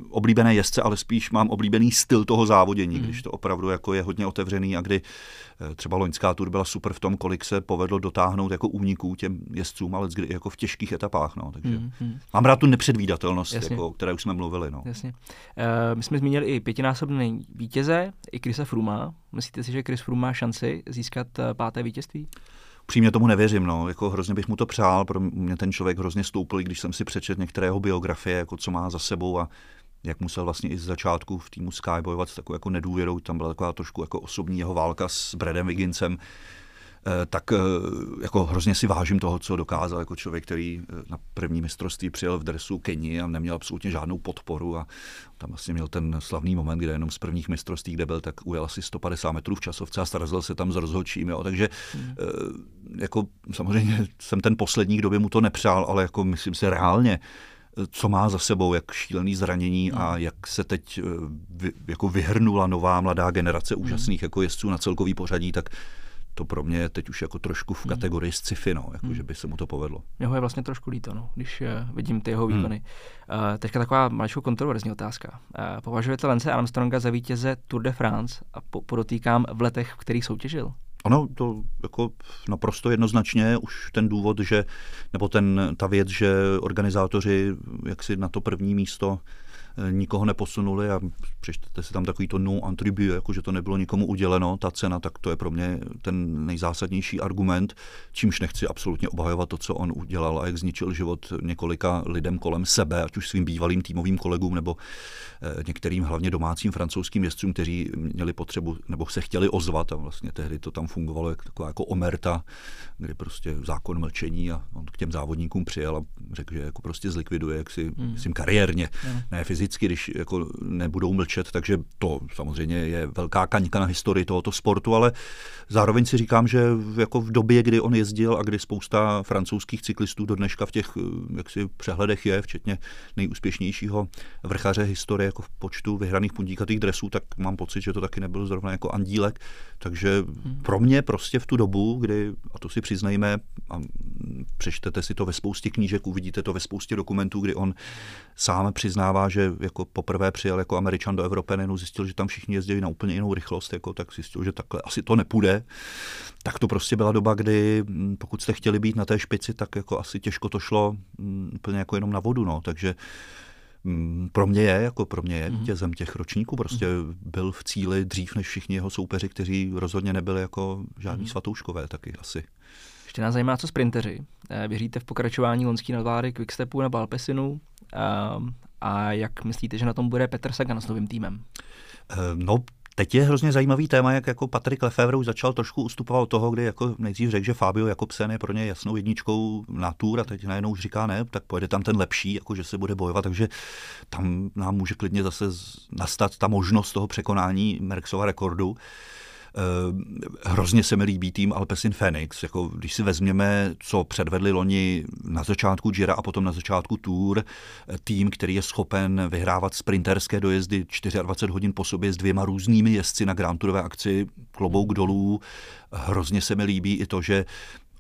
oblíbené jezdce, ale spíš mám oblíbený styl toho závodění, hmm. když to opravdu jako je hodně otevřený a kdy eh, třeba loňská tur byla super v tom, kolik se povedlo dotáhnout jako úniků těm jezdcům, ale kdy jako v těžkých etapách. No. Takže hmm, hmm. mám rád tu nepředvídatelnost, jako, o které už jsme mluvili. No. Jasně. Uh, my jsme zmínili i pětinásobný vítěze, i Krisa Fruma. Myslíte si, že Chris Froome má šanci získat páté vítězství? Přímě tomu nevěřím, no. Jako hrozně bych mu to přál, pro mě ten člověk hrozně stoupil, když jsem si přečetl některé jeho biografie, jako co má za sebou a jak musel vlastně i z začátku v týmu Sky bojovat s takovou jako nedůvěrou, tam byla taková trošku jako osobní jeho válka s Bradem Wigginsem, tak eh, jako hrozně si vážím toho, co dokázal jako člověk, který eh, na první mistrovství přijel v dresu Keni a neměl absolutně žádnou podporu a tam vlastně měl ten slavný moment, kde jenom z prvních mistrovství, kde byl, tak ujel asi 150 metrů v časovce a starazil se tam s rozhodčím. Jo. Takže hmm. jako samozřejmě jsem ten poslední, kdo by mu to nepřál, ale jako myslím si reálně, co má za sebou, jak šílený zranění a hmm. jak se teď vy, jako vyhrnula nová mladá generace úžasných jako jezdců na celkový pořadí, tak to pro mě je teď už jako trošku v hmm. kategorii sci-fi, no, jako, hmm. že by se mu to povedlo. Jeho je vlastně trošku líto, no, když uh, vidím ty jeho hmm. výkony. Hmm. Uh, teďka taková maličkou kontroverzní otázka. Uh, považujete Lence Armstronga za vítěze Tour de France a po, podotýkám v letech, v kterých soutěžil? Ano, to jako naprosto jednoznačně už ten důvod, že, nebo ten, ta věc, že organizátoři jak si na to první místo nikoho neposunuli a přečtete si tam takový to no attribut, jako že to nebylo nikomu uděleno, ta cena, tak to je pro mě ten nejzásadnější argument, čímž nechci absolutně obhajovat to, co on udělal a jak zničil život několika lidem kolem sebe, ať už svým bývalým týmovým kolegům nebo eh, některým hlavně domácím francouzským jezdcům, kteří měli potřebu nebo se chtěli ozvat a vlastně tehdy to tam fungovalo jako taková jako omerta, kdy prostě zákon mlčení a on k těm závodníkům přijel a řekl, že jako prostě zlikviduje, jak si, hmm. myslím, kariérně, hmm. ne fyzicky fyzicky, když jako nebudou mlčet, takže to samozřejmě je velká kaňka na historii tohoto sportu, ale zároveň si říkám, že jako v době, kdy on jezdil a kdy spousta francouzských cyklistů do dneška v těch jaksi přehledech je, včetně nejúspěšnějšího vrchaře historie jako v počtu vyhraných pundíkatých dresů, tak mám pocit, že to taky nebyl zrovna jako andílek, takže hmm. pro mě prostě v tu dobu, kdy, a to si přiznejme, a přečtete si to ve spoustě knížek, uvidíte to ve spoustě dokumentů, kdy on sám přiznává, že jako poprvé přijel jako Američan do Evropy, jenom zjistil, že tam všichni jezdili na úplně jinou rychlost, jako, tak zjistil, že takhle asi to nepůjde. Tak to prostě byla doba, kdy mm, pokud jste chtěli být na té špici, tak jako asi těžko to šlo mm, úplně jako jenom na vodu. No. Takže mm, pro mě je, jako pro mě je mhm. vítězem těch ročníků, prostě mm. byl v cíli dřív než všichni jeho soupeři, kteří rozhodně nebyli jako žádní mm. svatouškové taky asi. Ještě nás zajímá, co sprinteři. Eh, věříte v pokračování lonský nadváry Quickstepu nebo Alpesinu? A jak myslíte, že na tom bude Petr Sagan s novým týmem? Ehm, no, Teď je hrozně zajímavý téma, jak jako Patrik Lefevre už začal trošku ustupovat od toho, kdy jako nejdřív řekl, že Fabio Jakobsen je pro ně jasnou jedničkou na tour a teď najednou už říká ne, tak pojede tam ten lepší, jako že se bude bojovat, takže tam nám může klidně zase nastat ta možnost toho překonání Merksova rekordu. Eh, hrozně se mi líbí tým Alpesin Phoenix. Jako, když si vezměme, co předvedli loni na začátku Gira a potom na začátku Tour, eh, tým, který je schopen vyhrávat sprinterské dojezdy 24 hodin po sobě s dvěma různými jezdci na Grand Tourové akci, klobouk dolů. Hrozně se mi líbí i to, že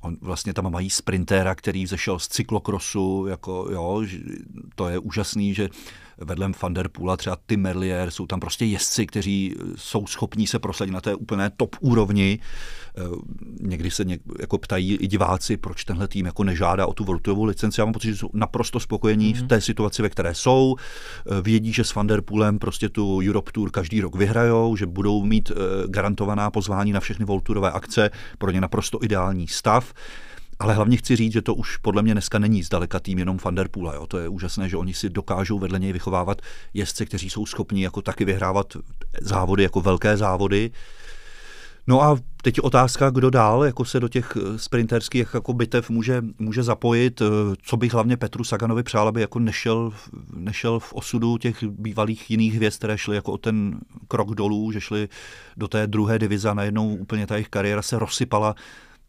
On, vlastně tam mají sprintéra, který vzešel z cyklokrosu, jako jo, to je úžasný, že vedlem Van Der Poola, třeba Tim Merlier, jsou tam prostě jezdci, kteří jsou schopní se prosadit na té úplné top úrovni. Eh, někdy se něk, jako ptají i diváci, proč tenhle tým jako nežádá o tu Worldovou licenci. Já mám pocit, že jsou naprosto spokojení mm-hmm. v mhm. té situaci, ve které jsou. Eh, vědí, že s Van Der Poolem prostě tu Europe Tour každý rok vyhrajou, že budou mít eh, garantovaná pozvání na všechny World akce, pro ně naprosto ideální stav. Ale hlavně chci říct, že to už podle mě dneska není zdaleka tým jenom Van Der. Jo. To je úžasné, že oni si dokážou vedle něj vychovávat jezdce, kteří jsou schopni jako taky vyhrávat závody, jako velké závody. No a teď otázka, kdo dál jako se do těch sprinterských jako bitev může, může zapojit. Co bych hlavně Petru Saganovi přál, aby jako nešel, nešel v osudu těch bývalých jiných hvězd, které šly jako o ten krok dolů, že šli do té druhé divize a najednou úplně ta jejich kariéra se rozsypala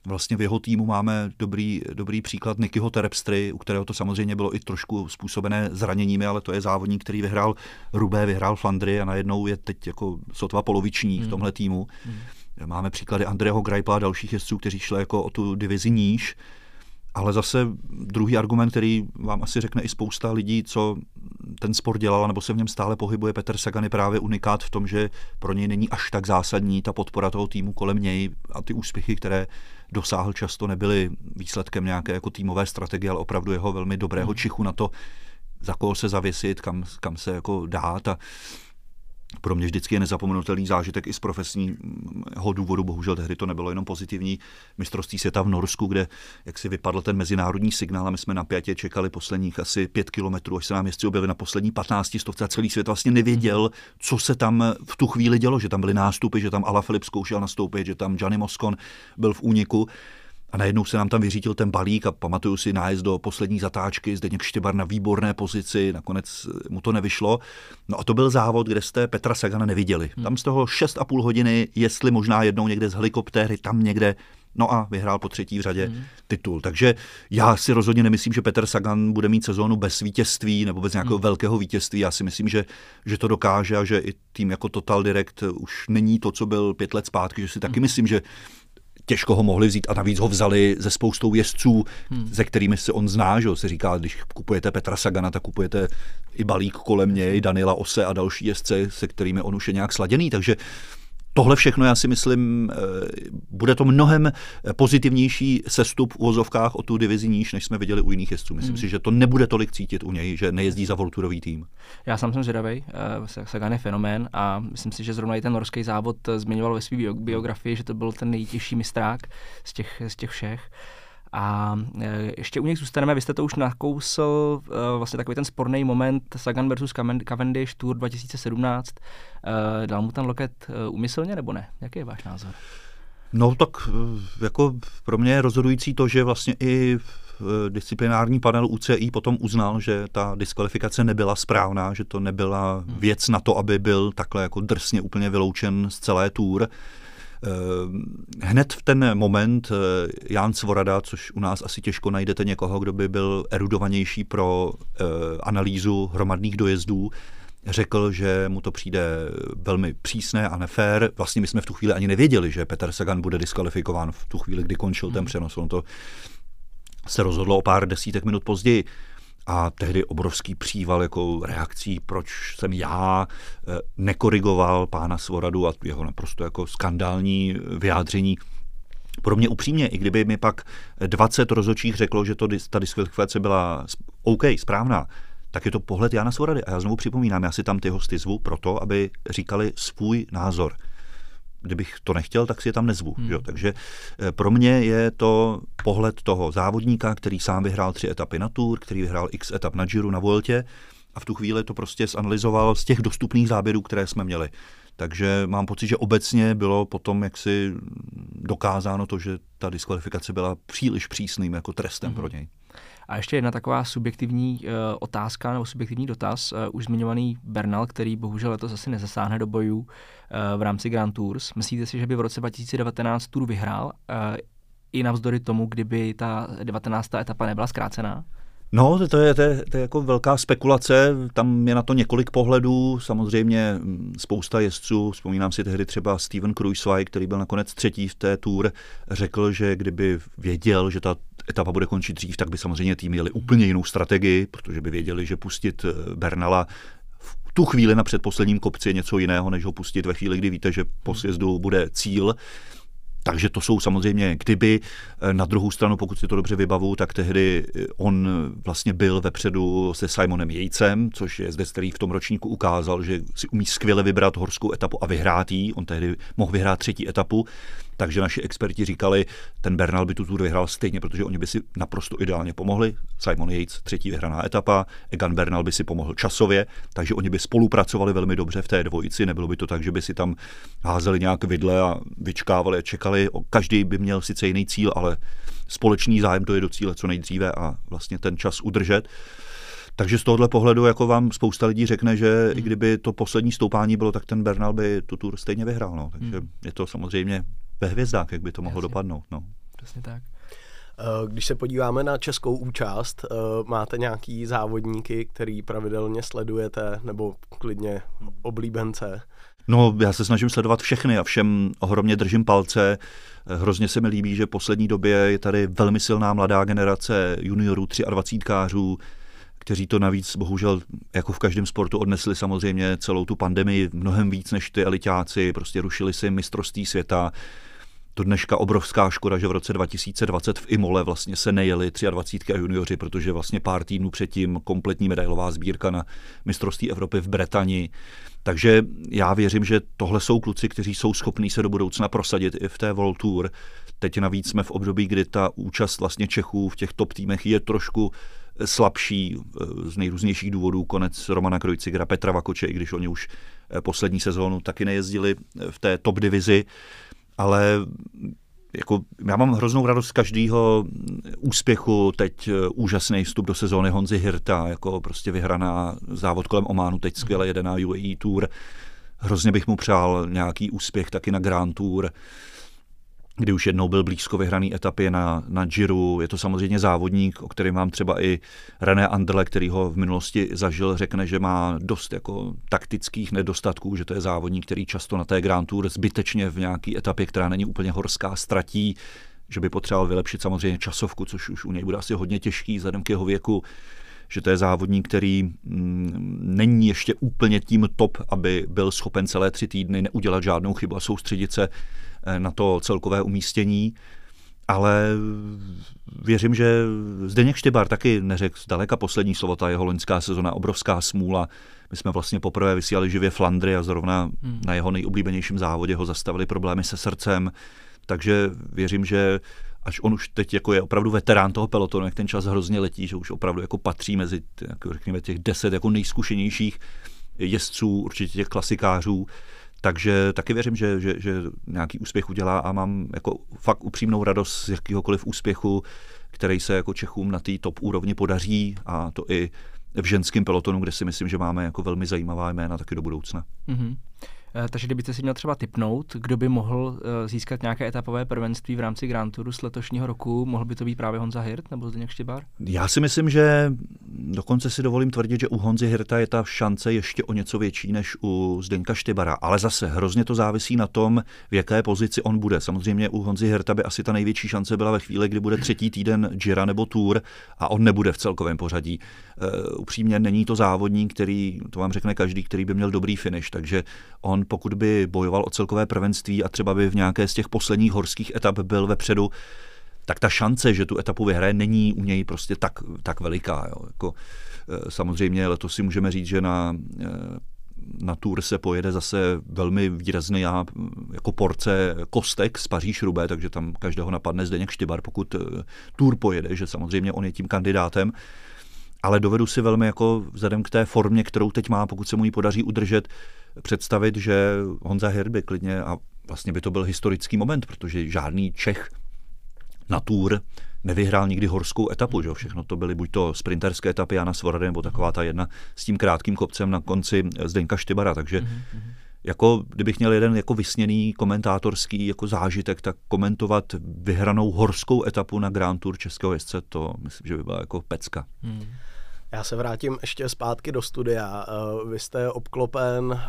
Vlastně v jeho týmu máme dobrý, dobrý příklad Nikyho Terpstry, u kterého to samozřejmě bylo i trošku způsobené zraněními, ale to je závodník, který vyhrál Rubé, vyhrál Flandry a najednou je teď jako sotva poloviční hmm. v tomhle týmu. Hmm. Máme příklady Andreho Greipla a dalších jezdců, kteří šli jako o tu divizi níž. Ale zase druhý argument, který vám asi řekne i spousta lidí, co ten sport dělal, nebo se v něm stále pohybuje, Petr Sagan je právě unikát v tom, že pro něj není až tak zásadní ta podpora toho týmu kolem něj a ty úspěchy, které dosáhl, často nebyly výsledkem nějaké jako týmové strategie, ale opravdu jeho velmi dobrého hmm. čichu na to, za koho se zavěsit, kam, kam se jako dát a pro mě vždycky je nezapomenutelný zážitek i z profesního důvodu, bohužel tehdy to nebylo jenom pozitivní mistrovství světa v Norsku, kde jak si vypadl ten mezinárodní signál a my jsme na pětě čekali posledních asi pět kilometrů, až se nám jezdci objevili na poslední 15 stovce a celý svět vlastně nevěděl, co se tam v tu chvíli dělo, že tam byly nástupy, že tam Ala Filip zkoušel nastoupit, že tam Gianni Moscon byl v úniku. A najednou se nám tam vyřítil ten balík a pamatuju si nájezd do poslední zatáčky, Zdeněk Štěbar na výborné pozici, nakonec mu to nevyšlo. No a to byl závod, kde jste Petra Sagana neviděli. Hmm. Tam z toho 6,5 hodiny, jestli možná jednou někde z helikoptéry, tam někde No a vyhrál po třetí v řadě hmm. titul. Takže já si rozhodně nemyslím, že Petr Sagan bude mít sezónu bez vítězství nebo bez nějakého hmm. velkého vítězství. Já si myslím, že, že to dokáže a že i tým jako Total Direct už není to, co byl pět let zpátky. Že si taky hmm. myslím, že těžko ho mohli vzít a navíc ho vzali ze spoustou jezdců, hmm. ze kterými se on zná, že se říká, když kupujete Petra Sagana, tak kupujete i balík kolem něj, Daniela Ose a další jezdce, se kterými on už je nějak sladěný, takže Tohle všechno, já si myslím, eh, bude to mnohem pozitivnější sestup v uvozovkách o tu divizi níž, než jsme viděli u jiných jezdců. Myslím hmm. si, že to nebude tolik cítit u něj, že nejezdí za Volturový tým. Já sám jsem zvědavý, eh, Sagan je fenomén a myslím si, že zrovna i ten norský závod zmiňoval ve své biografii, že to byl ten nejtěžší mistrák z těch, z těch všech. A e, ještě u nich zůstaneme, vy jste to už nakousl, e, vlastně takový ten sporný moment Sagan versus Cavendish Tour 2017. E, dal mu ten loket umyslně nebo ne? Jaký je váš názor? No tak jako pro mě je rozhodující to, že vlastně i disciplinární panel UCI potom uznal, že ta diskvalifikace nebyla správná, že to nebyla hmm. věc na to, aby byl takhle jako drsně úplně vyloučen z celé tour. Eh, hned v ten moment eh, Jan Svorada, což u nás asi těžko najdete někoho, kdo by byl erudovanější pro eh, analýzu hromadných dojezdů, řekl, že mu to přijde velmi přísné a nefér. Vlastně my jsme v tu chvíli ani nevěděli, že Peter Sagan bude diskvalifikován v tu chvíli, kdy končil ten hmm. přenos. On to se rozhodlo o pár desítek minut později a tehdy obrovský příval jako reakcí, proč jsem já eh, nekorigoval pána Svoradu a jeho naprosto jako skandální vyjádření. Pro mě upřímně, i kdyby mi pak 20 rozočích řeklo, že to, ta diskvalifikace byla OK, správná, tak je to pohled Jana Svorady. A já znovu připomínám, já si tam ty hosty zvu proto, aby říkali svůj názor kdybych to nechtěl, tak si je tam nezvu. Hmm. Jo? Takže eh, pro mě je to pohled toho závodníka, který sám vyhrál tři etapy na Tour, který vyhrál x etap na Giro, na Vueltě a v tu chvíli to prostě zanalizoval z těch dostupných záběrů, které jsme měli. Takže mám pocit, že obecně bylo potom jaksi dokázáno to, že ta diskvalifikace byla příliš přísným jako trestem hmm. pro něj. A ještě jedna taková subjektivní uh, otázka nebo subjektivní dotaz. Uh, už zmiňovaný Bernal, který bohužel letos asi nezasáhne do bojů uh, v rámci Grand Tours. Myslíte si, že by v roce 2019 Tour vyhrál? Uh, i navzdory tomu, kdyby ta 19. etapa nebyla zkrácená? No, to je, to, je, to je jako velká spekulace, tam je na to několik pohledů, samozřejmě mm, spousta jezdců, vzpomínám si tehdy třeba Steven Kruiswijk, který byl nakonec třetí v té tour, řekl, že kdyby věděl, že ta etapa bude končit dřív, tak by samozřejmě tým měli úplně jinou strategii, protože by věděli, že pustit eh, Bernala v tu chvíli na předposledním kopci je něco jiného, než ho pustit ve chvíli, kdy víte, že po sjezdu bude cíl. Takže to jsou samozřejmě kdyby. Eh, na druhou stranu, pokud si to dobře vybavu, tak tehdy eh, on vlastně byl vepředu se Simonem Jejcem, což je zde, který v tom ročníku ukázal, že si umí skvěle vybrat horskou etapu a vyhrát jí. On tehdy mohl vyhrát třetí etapu. Takže naši experti říkali, ten Bernal by tu tour vyhrál stejně, protože oni by si naprosto ideálně pomohli. Simon Yates, třetí vyhraná etapa, Egan Bernal by si pomohl časově, takže oni by spolupracovali velmi dobře v té dvojici. Nebylo by to tak, že by si tam házeli nějak vidle a vyčkávali a čekali. Každý by měl sice jiný cíl, ale společný zájem to je do cíle co nejdříve a vlastně ten čas udržet. Takže z tohohle pohledu jako vám spousta lidí řekne, že hmm. i kdyby to poslední stoupání bylo, tak ten Bernal by tu tour stejně vyhrál. No. Takže hmm. je to samozřejmě ve hvězdách, jak by to mohlo Jasně. dopadnout. No. Přesně tak. Eh, když se podíváme na českou účast, eh, máte nějaký závodníky, který pravidelně sledujete, nebo klidně oblíbence? No, já se snažím sledovat všechny a všem ohromně držím palce. Eh, hrozně se mi líbí, že v poslední době je tady velmi silná mladá generace juniorů, 23kářů, kteří to navíc bohužel jako v každém sportu odnesli samozřejmě celou tu pandemii mnohem víc než ty elitáci, prostě rušili si mistrovství světa, to dneška obrovská škoda, že v roce 2020 v Imole vlastně se nejeli 23 a junioři, protože vlastně pár týdnů předtím kompletní medailová sbírka na mistrovství Evropy v Bretani. Takže já věřím, že tohle jsou kluci, kteří jsou schopní se do budoucna prosadit i v té World Tour. Teď navíc jsme v období, kdy ta účast vlastně Čechů v těch top týmech je trošku slabší eh, z nejrůznějších důvodů. Konec Romana Krojcigra, Petra Vakoče, i když oni už eh, poslední sezónu taky nejezdili eh, v té top divizi ale jako, já mám hroznou radost z každého úspěchu. Teď eh, úžasný vstup do sezóny Honzy Hirta, jako prostě vyhraná závod kolem Ománu, teď skvěle jedená UAE Tour. Hrozně bych mu přál nějaký úspěch taky na Grand Tour kdy už jednou byl blízko vyhraný etapě na, na Giro. Je to samozřejmě závodník, o kterém mám třeba i René Andrle, který ho v minulosti zažil, řekne, že má dost jako taktických nedostatků, že to je závodník, který často na té Grand Tour zbytečně v nějaké etapě, která není úplně horská, ztratí že by potřeboval vylepšit samozřejmě časovku, což už u něj bude asi hodně těžký vzhledem k jeho věku, že to je závodník, který mm, není ještě úplně tím top, aby byl schopen celé tři týdny neudělat žádnou chybu a soustředit se na to celkové umístění, ale věřím, že Zdeněk Štybar taky neřekl zdaleka poslední slovo, ta jeho loňská sezona, obrovská smůla. My jsme vlastně poprvé vysílali živě Flandry a zrovna hmm. na jeho nejoblíbenějším závodě ho zastavili problémy se srdcem, takže věřím, že až on už teď jako je opravdu veterán toho pelotonu, jak ten čas hrozně letí, že už opravdu jako patří mezi jako řekněme, těch deset jako nejzkušenějších jezdců, určitě těch klasikářů, takže taky věřím, že, že, že nějaký úspěch udělá a mám jako fakt upřímnou radost z jakýhokoliv úspěchu, který se jako Čechům na té top úrovni podaří a to i v ženském pelotonu, kde si myslím, že máme jako velmi zajímavá jména taky do budoucna. Mm-hmm. Eh, takže kdybyste si měl třeba typnout, kdo by mohl eh, získat nějaké etapové prvenství v rámci Grand Touru z letošního roku, mohl by to být právě Honza Hirt nebo Zdeněk Štěbár? Já si myslím, že dokonce si dovolím tvrdit, že u Honzy Hirta je ta šance ještě o něco větší než u Zdeňka Štěbara, ale zase hrozně to závisí na tom, v jaké pozici on bude. Samozřejmě u Honzy Hirta by asi ta největší šance byla ve chvíli, kdy bude třetí týden Gira nebo Tour a on nebude v celkovém pořadí. Uh, upřímně není to závodník, který, to vám řekne každý, který by měl dobrý finish, takže on pokud by bojoval o celkové prvenství a třeba by v nějaké z těch posledních horských etap byl vepředu, tak ta šance, že tu etapu vyhraje, není u něj prostě tak, tak veliká. Jo. Jako, eh, samozřejmě letos si můžeme říct, že na, eh, na Tour se pojede zase velmi výrazný jako porce kostek z Paříž Rubé, takže tam každého napadne Zdeněk Štybar, pokud eh, Tour pojede, že samozřejmě on je tím kandidátem ale dovedu si velmi jako vzhledem k té formě, kterou teď má, pokud se mu ji podaří udržet, představit, že Honza Hirby klidně, a vlastně by to byl historický moment, protože žádný Čech na Tour nevyhrál nikdy horskou etapu, že všechno to byly buď to sprinterské etapy Jana Svorady, nebo taková ta jedna s tím krátkým kopcem na konci Zdeňka Štybara, takže mm-hmm. jako kdybych měl jeden jako vysněný komentátorský jako zážitek, tak komentovat vyhranou horskou etapu na Grand Tour českého jezdce, to myslím, že by byla jako pecka. Mm. Já se vrátím ještě zpátky do studia. Eh, vy jste obklopen eh,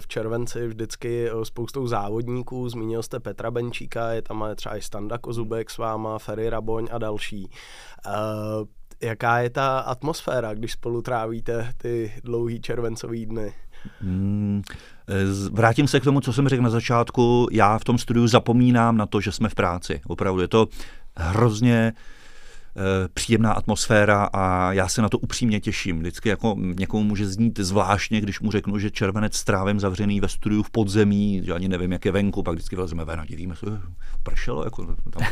v červenci vždycky eh, spoustou závodníků. Zmínil jste Petra Benčíka, je tam třeba i Standa Kozubek s váma, Ferry Raboň a další. Jaká je ta atmosféra, když spolu trávíte ty dlouhý červencový dny? Hmm, vrátím se k tomu, co jsem řekl na začátku. Já v tom studiu zapomínám na to, že jsme v práci. Opravdu je to hrozně Eh, příjemná atmosféra a já se na to upřímně těším. Vždycky jako někomu může znít zvláštně, když mu řeknu, že červenec strávím zavřený ve studiu v podzemí, že ani nevím, jak je venku, pak vždycky vlezeme ven a divíme se, pršelo, jako, tam,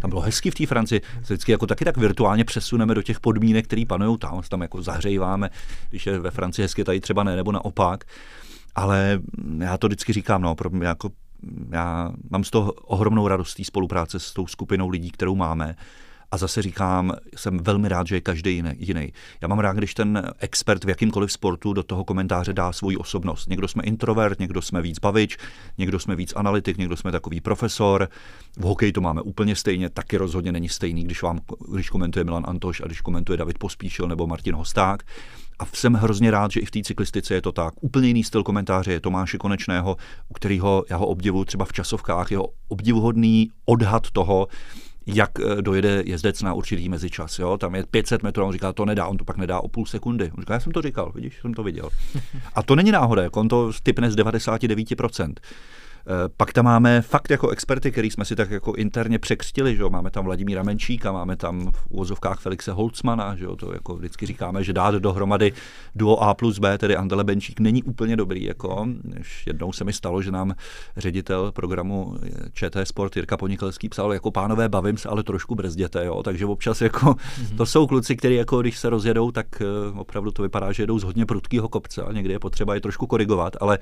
tam bylo hezky v té Francii. Se vždycky jako taky tak virtuálně přesuneme do těch podmínek, které panují tam, tam jako zahřejváme, když je ve Francii hezky, tady třeba ne, nebo naopak. Ale já to vždycky říkám, no, pro mě jako já mám z toho ohromnou radost spolupráce s tou skupinou lidí, kterou máme A zase říkám, jsem velmi rád, že je každý jiný. Já mám rád, když ten expert v jakýmkoliv sportu do toho komentáře dá svoji osobnost. Někdo jsme introvert, někdo jsme víc bavič, někdo jsme víc analytik, někdo jsme takový profesor. V hokeji to máme úplně stejně, taky rozhodně není stejný, když, vám, když komentuje Milan Antoš a když komentuje David Pospíšil nebo Martin Hosták. A jsem hrozně rád, že i v té cyklistice je to tak. Úplně jiný styl komentáře je Tomáše Konečného, u kterého já ho obdivuju třeba v časovkách, jeho obdivuhodný odhad toho, jak eh, dojede jezdec na určitý mezičas. Jo? Tam je 500 metrů, on říká, to nedá, on to pak nedá o půl sekundy. On říká, já jsem to říkal, vidíš, jsem to viděl. A to není náhoda, jako on to typne z 99%. Eh, pak tam máme fakt jako experty, který jsme si tak jako interně překřtili, že jo? máme tam Vladimíra Menčíka, máme tam v úvozovkách Felixe Holcmana, že jo? to jako vždycky říkáme, že dát dohromady duo A plus B, tedy Andele Benčík, není úplně dobrý. Jako. Jednou se mi stalo, že nám ředitel programu ČT Sport Jirka Ponikelský psal, jako pánové, bavím se, ale trošku brzděte, jo? takže občas jako, mm-hmm. to jsou kluci, kteří jako když se rozjedou, tak eh, opravdu to vypadá, že jedou z hodně prudkého kopce a někdy je potřeba je trošku korigovat, ale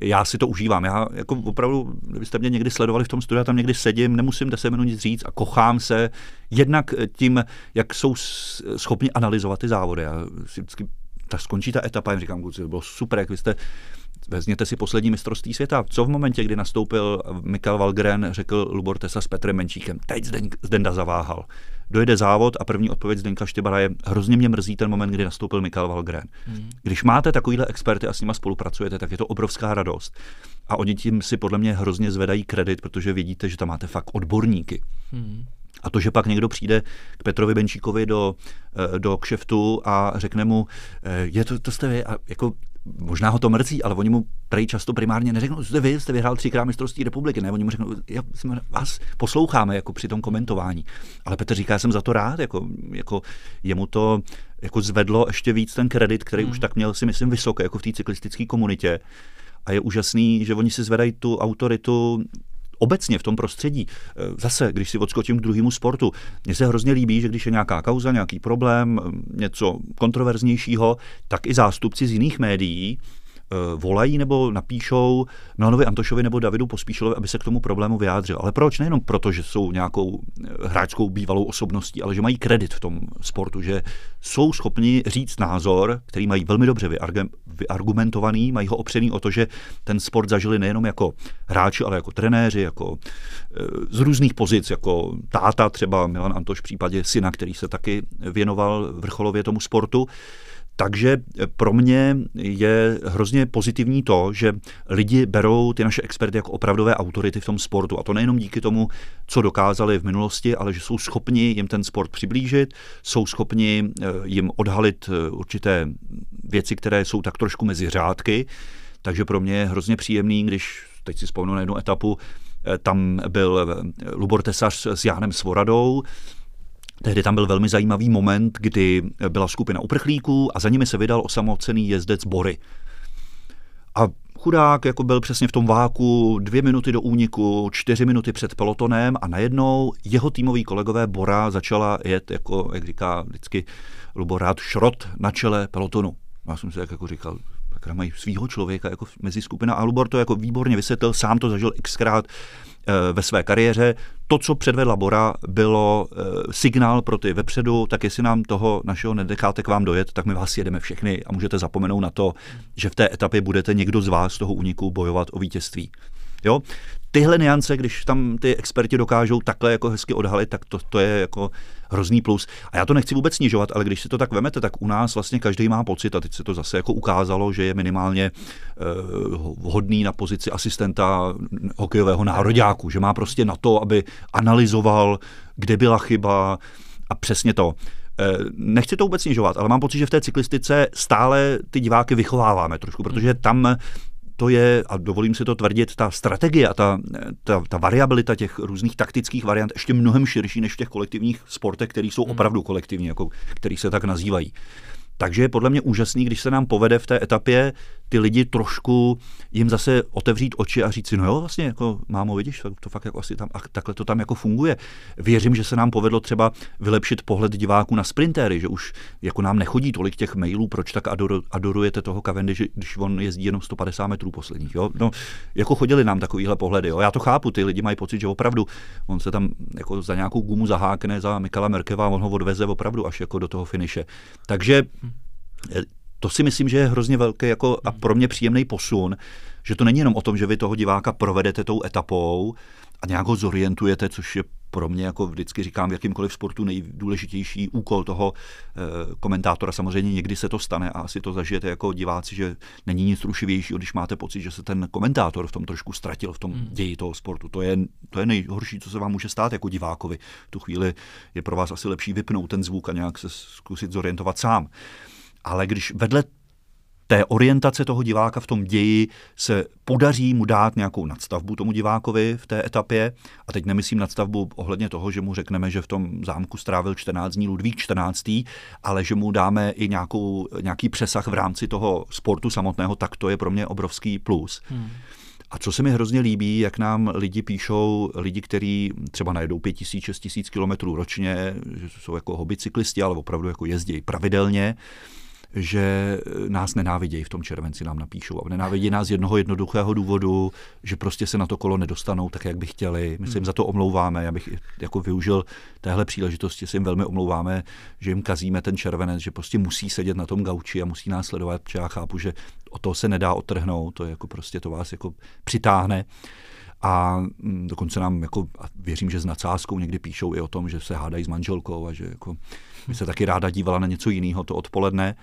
já si to užívám. Já jako opravdu, kdybyste mě někdy sledovali v tom studiu, tam někdy sedím, nemusím 10 minut nic říct a kochám se jednak tím, jak jsou schopni analyzovat ty závody. Já si vždycky tak skončí ta etapa, jim říkám, kluci, to bylo super, jak vy jste Vezměte si poslední mistrovství světa. Co v momentě, kdy nastoupil Mikael Valgren, řekl Lubor Tesa s Petrem Menčíkem. Teď Zdenda zaváhal. Dojede závod a první odpověď Zdenka Štěbara je hrozně mě mrzí ten moment, kdy nastoupil Mikael Valgren. Hmm. Když máte takovýhle experty a s nima spolupracujete, tak je to obrovská radost. A oni tím si podle mě hrozně zvedají kredit, protože vidíte, že tam máte fakt odborníky. Hmm. A to, že pak někdo přijde k Petrovi Benčíkovi do, eh, do kšeftu a řekne mu, eh, je to, to jste vy, a jako možná ho to mrzí, ale oni mu prej často primárně neřeknou, jste vy, jste vyhrál třikrát mistrovství republiky, ne, oni mu řeknou, já, jsme, vás posloucháme jako při tom komentování. Ale Petr říká, já jsem za to rád, jako, jako jemu to jako zvedlo ještě víc ten kredit, který hmm. už tak měl si myslím vysoký, jako v té cyklistické komunitě. A je úžasný, že oni si zvedají tu autoritu obecně v tom prostředí, eh, zase, když si odskočím k druhému sportu, mně se hrozně líbí, že když je nějaká kauza, nějaký problém, eh, něco kontroverznějšího, tak i zástupci z jiných médií volají nebo napíšou Milanovi Antošovi nebo Davidu Pospíšilovi, aby se k tomu problému vyjádřil. Ale proč? Nejenom proto, že jsou nějakou eh, hráčskou bývalou osobností, ale že mají kredit v tom sportu, že jsou schopni říct názor, který mají velmi dobře vyargumentovaný, mají ho opřený o to, že ten sport zažili nejenom jako hráči, ale jako trenéři, jako eh, z různých pozic, jako táta, třeba Milan Antoš v případě syna, který se taky věnoval vrcholově tomu sportu. Takže pro mě je hrozně pozitivní to, že lidi berou ty naše experty jako opravdové autority v tom sportu. A to nejenom díky tomu, co dokázali v minulosti, ale že jsou schopni jim ten sport přiblížit, jsou schopni eh, jim odhalit eh, určité věci, které jsou tak trošku mezi řádky. Takže pro mě je hrozně příjemný, když teď si vzpomenu na jednu etapu, eh, tam byl Lubor Tesař s Jánem Svoradou, Tehdy tam byl velmi zajímavý moment, kdy byla skupina uprchlíků a za nimi se vydal osamocený jezdec Bory. A chudák jako byl přesně v tom váku, dvě minuty do úniku, čtyři minuty před pelotonem a najednou jeho týmový kolegové Bora začala jet, jako, jak říká vždycky Luborát, šrot na čele pelotonu. Já jsem si jak jako říkal, tak mají svýho člověka jako mezi skupina a Lubor to jako výborně vysvětlil, sám to zažil xkrát ve své kariéře. To, co předvedla Bora, bylo eh, signál pro ty vepředu, tak jestli nám toho našeho nedecháte k vám dojet, tak my vás jedeme všechny a můžete zapomenout na to, že v té etapě budete někdo z vás z toho úniku bojovat o vítězství. Jo? Tyhle niance, když tam ty experti dokážou takhle jako hezky odhalit, tak to, to je jako hrozný plus. A já to nechci vůbec snižovat, ale když si to tak vemete, tak u nás vlastně každý má pocit, a teď se to zase jako ukázalo, že je minimálně uh, hodný na pozici asistenta hokejového nároďáku, že má prostě na to, aby analyzoval, kde byla chyba a přesně to. Eh, nechci to vůbec snižovat, ale mám pocit, že v té cyklistice stále ty diváky vychováváme trošku, protože tam to je, a dovolím si to tvrdit, ta strategie a ta, ta, ta variabilita těch různých taktických variant ještě mnohem širší než v těch kolektivních sportech, které jsou hmm. opravdu kolektivní, jako, který se tak nazývají. Takže je podle mě úžasný, když se nám povede v té etapě ty lidi trošku jim zase otevřít oči a říct si, no jo, vlastně jako mámo, vidíš, to, to fakt jako asi tam, a takhle to tam jako funguje. Věřím, že se nám povedlo třeba vylepšit pohled diváků na sprintéry, že už jako nám nechodí tolik těch mailů, proč tak ador, adorujete toho Cavendish, když on jezdí jenom 150 metrů posledních. Jo? No, jako chodili nám takovýhle pohledy. Jo? Já to chápu, ty lidi mají pocit, že opravdu on se tam jako za nějakou gumu zahákne za Mikala Merkeva on ho odveze opravdu až jako do toho finiše. Takže to si myslím, že je hrozně velký jako a pro mě příjemný posun, že to není jenom o tom, že vy toho diváka provedete tou etapou a nějak ho zorientujete, což je pro mě, jako vždycky říkám, v jakýmkoliv sportu nejdůležitější úkol toho e, komentátora. Samozřejmě někdy se to stane a asi to zažijete jako diváci, že není nic rušivějšího, když máte pocit, že se ten komentátor v tom trošku ztratil, v tom hmm. ději toho sportu. To je, to je nejhorší, co se vám může stát jako divákovi. V tu chvíli je pro vás asi lepší vypnout ten zvuk a nějak se zkusit zorientovat sám. Ale když vedle té orientace toho diváka v tom ději se podaří mu dát nějakou nadstavbu tomu divákovi v té etapě. A teď nemyslím nadstavbu ohledně toho, že mu řekneme, že v tom zámku strávil 14 dní Ludvík 14. ale že mu dáme i nějakou, nějaký přesah v rámci toho sportu samotného, tak to je pro mě obrovský plus. Hmm. A co se mi hrozně líbí, jak nám lidi píšou, lidi, kteří třeba najedou 5000, 6000 kilometrů ročně, že jsou jako hobby cyklisti, ale opravdu jako jezdí pravidelně, že nás nenávidějí v tom červenci, nám napíšou. A nenávidí nás z jednoho jednoduchého důvodu, že prostě se na to kolo nedostanou tak, jak by chtěli. My se jim za to omlouváme. Já bych jako využil téhle příležitosti, si jim velmi omlouváme, že jim kazíme ten červenec, že prostě musí sedět na tom gauči a musí nás sledovat, protože já chápu, že o toho se nedá otrhnout, to je jako prostě to vás jako přitáhne. A mm, dokonce nám, jako, a věřím, že s nadsázkou někdy píšou i o tom, že se hádají s manželkou a že jako, by se taky ráda dívala na něco jiného to odpoledne. E,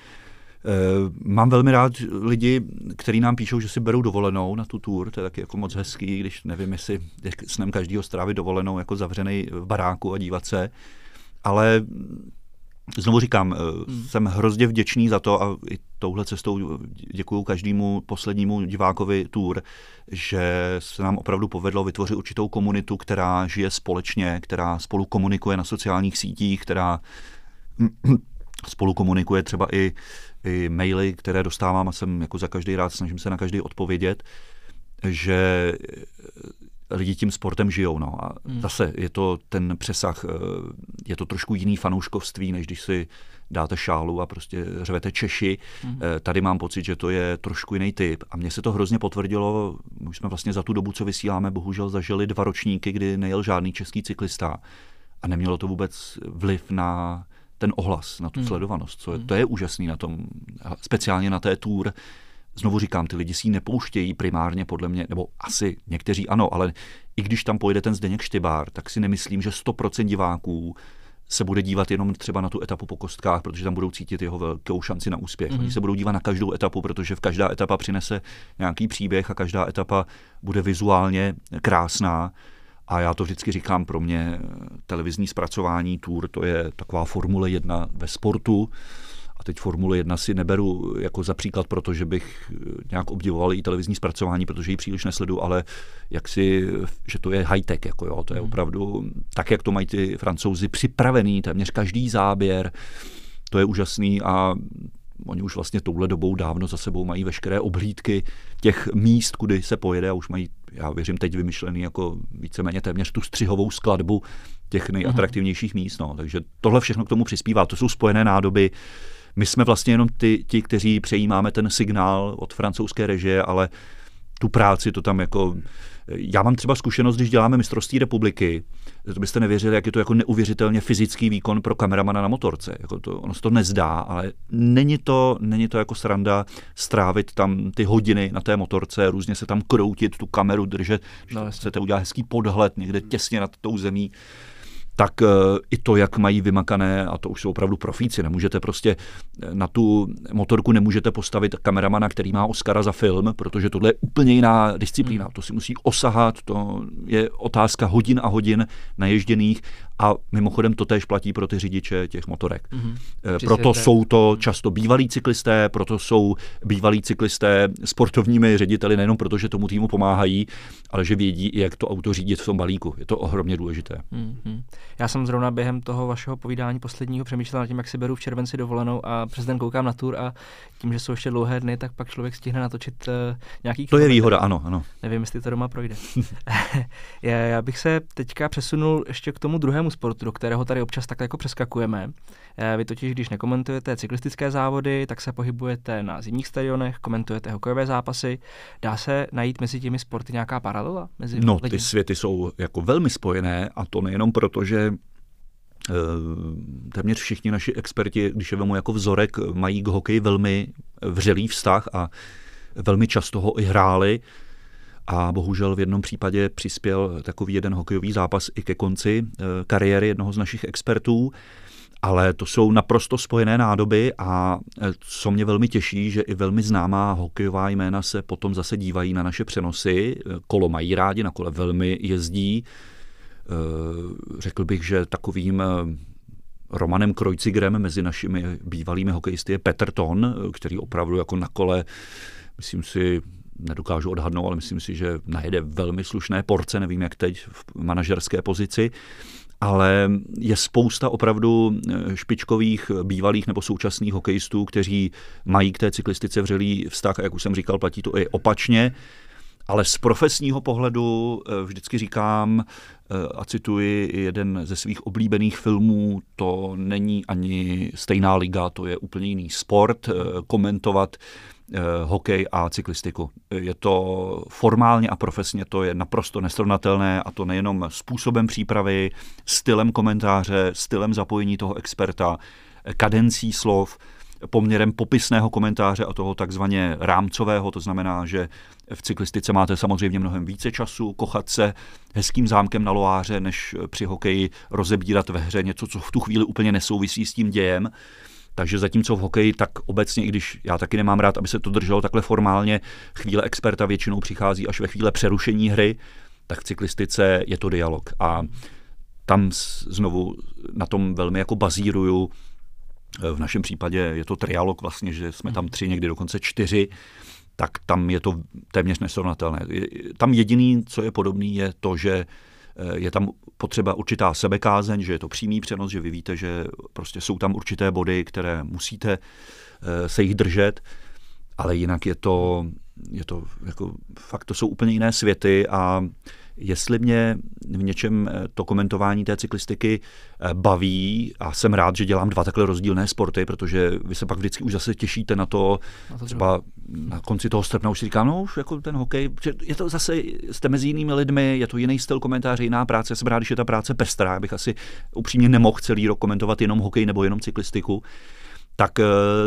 mám velmi rád lidi, kteří nám píšou, že si berou dovolenou na tu tour, to je taky jako moc hezký, když nevím, jestli snem každého strávit dovolenou jako zavřený v baráku a dívat se, ale Znovu říkám, eh, hmm. jsem hrozně vděčný za to a i touhle cestou děkuji každému poslednímu divákovi tour, že se nám opravdu povedlo vytvořit určitou komunitu, která žije společně, která spolu komunikuje na sociálních sítích, která spolu komunikuje třeba i, i maily, které dostávám a jsem jako za každý rád snažím se na každý odpovědět, že lidi tím sportem žijou. No. A hmm. zase je to ten přesah, eh, je to trošku jiný fanouškovství, než když si dáte šálu a prostě řvete Češi. Hmm. Eh, tady mám pocit, že to je trošku jiný typ. A mně se to hrozně potvrdilo, už jsme vlastně za tu dobu, co vysíláme, bohužel zažili dva ročníky, kdy nejel žádný český cyklista. A nemělo to vůbec vliv na ten ohlas, na tu hmm. sledovanost. Co je, hmm. to je úžasný na tom, speciálně na té tour, Znovu říkám, ty lidi si ji nepouštějí primárně podle mě, nebo asi někteří ano, ale i když tam pojede ten Zdeněk Štybár, tak si nemyslím, že 100% diváků se bude dívat jenom třeba na tu etapu po kostkách, protože tam budou cítit jeho velkou šanci na úspěch. Mm-hmm. Oni se budou dívat na každou etapu, protože v každá etapa přinese nějaký příběh a každá etapa bude vizuálně krásná. A já to vždycky říkám, pro mě televizní zpracování tour, to je taková Formule 1 ve sportu teď Formule 1 si neberu jako za příklad, protože bych nějak obdivoval i televizní zpracování, protože ji příliš nesledu, ale jak si, že to je high-tech, jako jo, to je hmm. opravdu tak, jak to mají ty francouzi připravený, téměř každý záběr, to je úžasný a oni už vlastně touhle dobou dávno za sebou mají veškeré oblídky těch míst, kudy se pojede a už mají, já věřím, teď vymyšlený jako víceméně téměř tu střihovou skladbu těch nejatraktivnějších míst. No. Takže tohle všechno k tomu přispívá. To jsou spojené nádoby, my jsme vlastně jenom ty, ti, kteří přejímáme ten signál od francouzské režie, ale tu práci to tam jako... Já mám třeba zkušenost, když děláme mistrovství republiky, to byste nevěřili, jak je to jako neuvěřitelně fyzický výkon pro kameramana na motorce. Jako to, ono se to nezdá, ale není to, není to jako sranda strávit tam ty hodiny na té motorce, různě se tam kroutit, tu kameru držet, no, chcete udělat hezký podhled někde těsně nad tou zemí tak eh, i to, jak mají vymakané, a to už jsou opravdu profíci, nemůžete prostě eh, na tu motorku nemůžete postavit kameramana, který má Oscara za film, protože tohle je úplně jiná disciplína. Hmm. To si musí osahat, to je otázka hodin a hodin naježděných a mimochodem to též platí pro ty řidiče těch motorek. Mm-hmm. Proto jsou to často bývalí cyklisté, proto jsou bývalí cyklisté sportovními řediteli nejenom proto, že tomu týmu pomáhají, ale že vědí, jak to auto řídit v tom balíku. Je to ohromně důležité. Mm-hmm. Já jsem zrovna během toho vašeho povídání posledního přemýšlel nad tím, jak si beru v červenci dovolenou a přes den koukám na tur a tím, že jsou ještě dlouhé dny, tak pak člověk stihne natočit uh, nějaký To je výhoda, ano, ano. Nevím, jestli to doma projde. já, já bych se teďka přesunul ještě k tomu druhému sportu, do kterého tady občas tak jako přeskakujeme. Eh, vy totiž, když nekomentujete cyklistické závody, tak se pohybujete na zimních stadionech, komentujete hokejové zápasy. Dá se najít mezi těmi sporty nějaká paralela? Mezi no, ty světy jsou jako velmi spojené a to nejenom proto, že eh, téměř všichni naši experti, když je vemu jako vzorek, mají k hokeji velmi vřelý vztah a velmi často ho i hráli. A bohužel v jednom případě přispěl takový jeden hokejový zápas i ke konci eh, kariéry jednoho z našich expertů. Ale to jsou naprosto spojené nádoby a e, co mě velmi těší, že i velmi známá hokejová jména se potom zase dívají na naše přenosy. E, kolo mají rádi, na kole velmi jezdí. Řekl bych, že takovým Romanem Krojcigrem mezi našimi bývalými hokejisty je Petr Ton, který opravdu jako na kole, myslím si, nedokážu odhadnout, ale myslím si, že najede velmi slušné porce, nevím jak teď v manažerské pozici ale je spousta opravdu eh, špičkových bývalých nebo současných hokejistů, kteří mají k té cyklistice vřelý vztah a jak už jsem říkal, platí to i opačně. Ale z profesního pohledu eh, vždycky říkám eh, a cituji jeden ze svých oblíbených filmů, to není ani stejná liga, to je úplně jiný sport. Komentovat Eh, hokej a cyklistiku. Je to formálně a profesně to je naprosto nesrovnatelné a to nejenom způsobem přípravy, stylem komentáře, stylem zapojení toho experta, kadencí slov, poměrem popisného komentáře a toho takzvaně rámcového, to znamená, že v cyklistice máte samozřejmě mnohem více času, kochat se hezkým zámkem na loáře, než při hokeji rozebírat ve hře něco, co v tu chvíli úplně nesouvisí s tím dějem. Takže zatímco v hokeji, tak obecně, i když já taky nemám rád, aby se to drželo takhle formálně, chvíle experta většinou přichází až ve chvíle přerušení hry, tak v cyklistice je to dialog. A tam znovu na tom velmi jako bazíruju. V našem případě je to trialog vlastně, že jsme tam tři, někdy dokonce čtyři, tak tam je to téměř nesrovnatelné. Tam jediný, co je podobný, je to, že je tam potřeba určitá sebekázeň, že je to přímý přenos, že vy víte, že prostě jsou tam určité body, které musíte eh, se jich držet, ale jinak je to, je to jako, fakt to jsou úplně jiné světy a jestli mě v něčem eh, to komentování té cyklistiky eh, baví a jsem rád, že dělám dva takhle rozdílné sporty, protože vy se pak vždycky už zase těšíte na to, na to třeba na konci toho srpna už si říkám, no už jako ten hokej, je to zase, jste mezi jinými lidmi, je to jiný styl komentáře, jiná práce, jsem rád, když je ta práce pestrá, já bych asi upřímně nemohl celý rok komentovat jenom hokej nebo jenom cyklistiku, tak eh,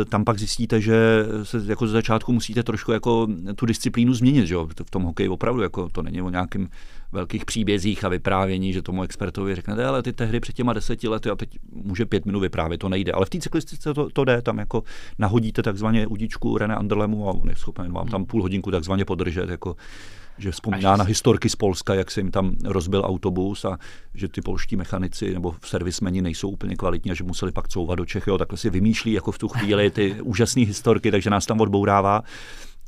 tam pak zjistíte, že se jako ze začátku musíte trošku jako tu disciplínu změnit, že jo? v tom hokeji opravdu, jako to není o nějakým velkých příbězích a vyprávění, že tomu expertovi řeknete, ale ty tehdy před těma deseti lety a teď může pět minut vyprávět, to nejde. Ale v té cyklistice to, to jde, tam jako nahodíte takzvaně udičku René Anderlemu a on je schopen vám tam půl hodinku takzvaně podržet, jako že vzpomíná na historky z Polska, jak se jim tam rozbil autobus a že ty polští mechanici nebo servismeni nejsou úplně kvalitní a že museli pak couvat do Čech. Jo, takhle si vymýšlí jako v tu chvíli ty úžasné historky, takže nás tam odbourává.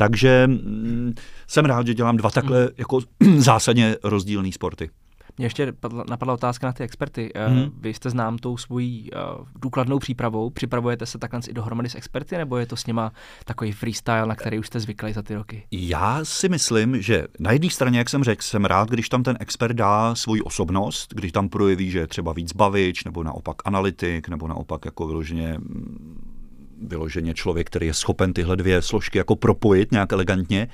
Takže mm, jsem rád, že dělám dva takhle jako zásadně rozdílné sporty. Mě ještě napadla otázka na ty experty. Hmm. Vy jste znám tou svojí uh, důkladnou přípravou. Připravujete se takhle i dohromady s experty, nebo je to s nima takový freestyle, na který už jste zvykli za ty roky? Já si myslím, že na jedné straně, jak jsem řekl, jsem rád, když tam ten expert dá svoji osobnost, když tam projeví, že je třeba víc bavič, nebo naopak analytik, nebo naopak jako vyloženě vyloženě člověk, který je schopen tyhle dvě složky jako propojit nějak elegantně.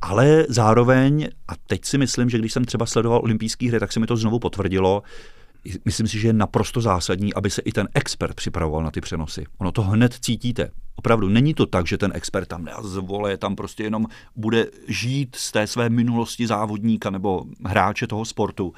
Ale zároveň, a teď si myslím, že když jsem třeba sledoval olympijské hry, tak se mi to znovu potvrdilo, myslím si, že je naprosto zásadní, aby se i ten expert připravoval na ty přenosy. Ono to hned cítíte. Opravdu není to tak, že ten expert tam nezvole, tam prostě jenom bude žít z té své minulosti závodníka nebo hráče toho sportu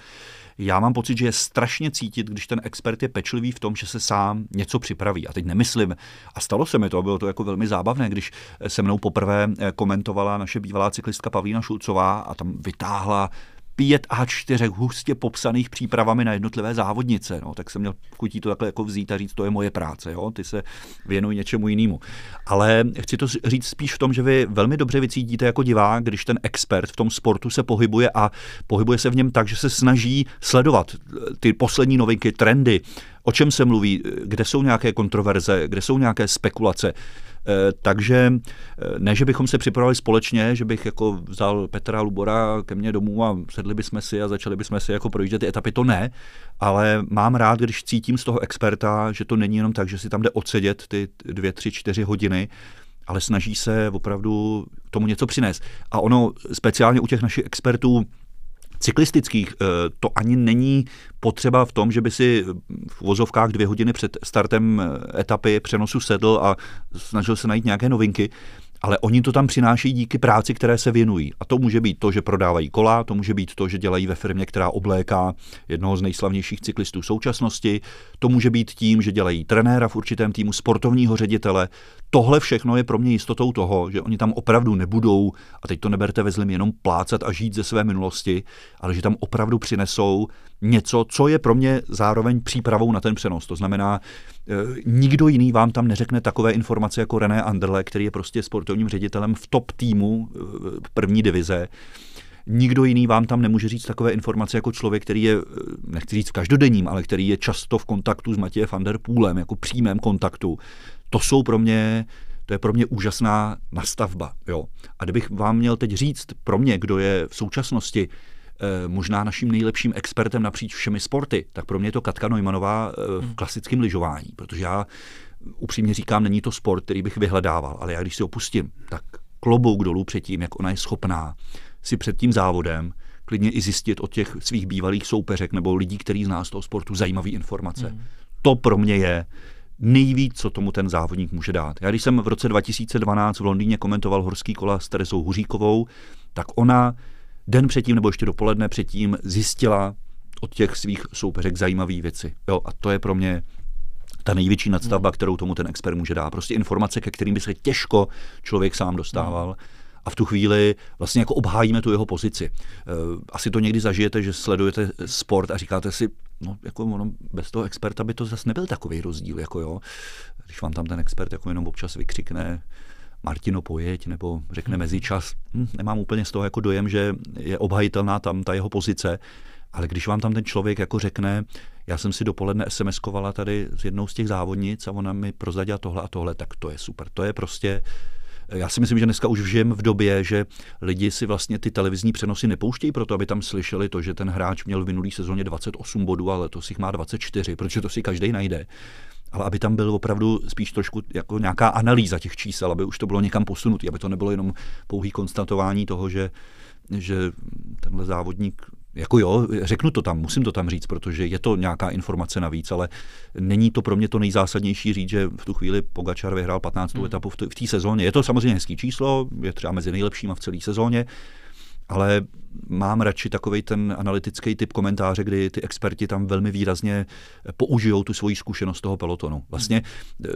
já mám pocit, že je strašně cítit, když ten expert je pečlivý v tom, že se sám něco připraví. A teď nemyslím, a stalo se mi to, bylo to jako velmi zábavné, když se mnou poprvé komentovala naše bývalá cyklistka Pavlína Šulcová a tam vytáhla pět A4 hustě popsaných přípravami na jednotlivé závodnice. No, tak jsem měl chutí to takhle jako vzít a říct, to je moje práce, jo? ty se věnuj něčemu jinému. Ale chci to říct spíš v tom, že vy velmi dobře vycítíte jako divák, když ten expert v tom sportu se pohybuje a pohybuje se v něm tak, že se snaží sledovat eh, ty poslední novinky, trendy, o čem se mluví, kde jsou nějaké kontroverze, kde jsou nějaké spekulace. Eh, takže eh, ne, že bychom se připravili společně, že bych jako vzal Petra Lubora ke mně domů a sedli bychom si a začali bychom si jako projíždět ty etapy, to ne, ale mám rád, když cítím z toho experta, že to není jenom tak, že si tam jde odsedět ty dvě, tři, čtyři hodiny, ale snaží se opravdu tomu něco přinést. A ono speciálně u těch našich expertů cyklistických eh, to ani není potřeba v tom, že by si v vozovkách dvě hodiny před startem eh, etapy přenosu sedl a snažil se najít nějaké novinky ale oni to tam přináší díky práci, které se věnují. A to může být to, že prodávají kola, to může být to, že dělají ve firmě, která obléká jednoho z nejslavnějších cyklistů současnosti, to může být tím, že dělají trenéra v určitém týmu, sportovního ředitele. Tohle všechno je pro mě jistotou toho, že oni tam opravdu nebudou, a teď to neberte ve zlým, jenom plácat a žít ze své minulosti, ale že tam opravdu přinesou něco, co je pro mě zároveň přípravou na ten přenos. To znamená, e, nikdo jiný vám tam neřekne takové informace jako René Anderle, který je prostě sportovním ředitelem v top týmu e, první divize. Nikdo jiný vám tam nemůže říct takové informace jako člověk, který je, e, nechci říct v každodenním, ale který je často v kontaktu s Matějem van der Poolem, jako přímém kontaktu. To jsou pro mě to je pro mě úžasná nastavba. Jo. A kdybych vám měl teď říct pro mě, kdo je v současnosti Eh, možná naším nejlepším expertem napříč všemi sporty, tak pro mě je to Katka Neumannová eh, v hmm. klasickém lyžování, protože já upřímně říkám, není to sport, který bych vyhledával, ale já když si opustím, tak klobouk dolů před tím, jak ona je schopná si před tím závodem klidně i zjistit od těch svých bývalých soupeřek nebo lidí, kteří zná z toho sportu zajímavé informace. Hmm. To pro mě je nejvíc, co tomu ten závodník může dát. Já když jsem v roce 2012 v Londýně komentoval horský kola s Teresou Huříkovou, tak ona den předtím nebo ještě dopoledne předtím zjistila od těch svých soupeřek zajímavé věci. Jo, a to je pro mě ta největší nadstavba, kterou tomu ten expert může dát. Prostě informace, ke kterým by se těžko člověk sám dostával. A v tu chvíli vlastně jako obhájíme tu jeho pozici. Eh, asi to někdy zažijete, že sledujete sport a říkáte si, no jako ono, bez toho experta by to zase nebyl takový rozdíl, jako jo. Když vám tam ten expert jako jenom občas vykřikne, Martino pojeď, nebo řekne hmm. mezičas. Hm, nemám úplně z toho jako dojem, že je obhajitelná tam ta jeho pozice, ale když vám tam ten člověk jako řekne, já jsem si dopoledne SMS-kovala tady s jednou z těch závodnic a ona mi prozadila tohle a tohle, tak to je super. To je prostě, já si myslím, že dneska už žijeme v době, že lidi si vlastně ty televizní přenosy nepouštějí proto, aby tam slyšeli to, že ten hráč měl v minulý sezóně 28 bodů, ale to si jich má 24, protože to si každý najde. Ale aby tam byl opravdu spíš trošku jako nějaká analýza těch čísel, aby už to bylo někam posunutý, aby to nebylo jenom pouhý konstatování toho, že, že tenhle závodník jako jo, řeknu to tam, musím to tam říct, protože je to nějaká informace navíc, ale není to pro mě to nejzásadnější říct, že v tu chvíli Pogačar vyhrál 15. Hmm. etapu v té sezóně. Je to samozřejmě hezký číslo, je třeba mezi nejlepšíma v celé sezóně, ale mám radši takový ten analytický typ komentáře, kdy ty experti tam velmi výrazně použijou tu svoji zkušenost toho pelotonu. Vlastně eh,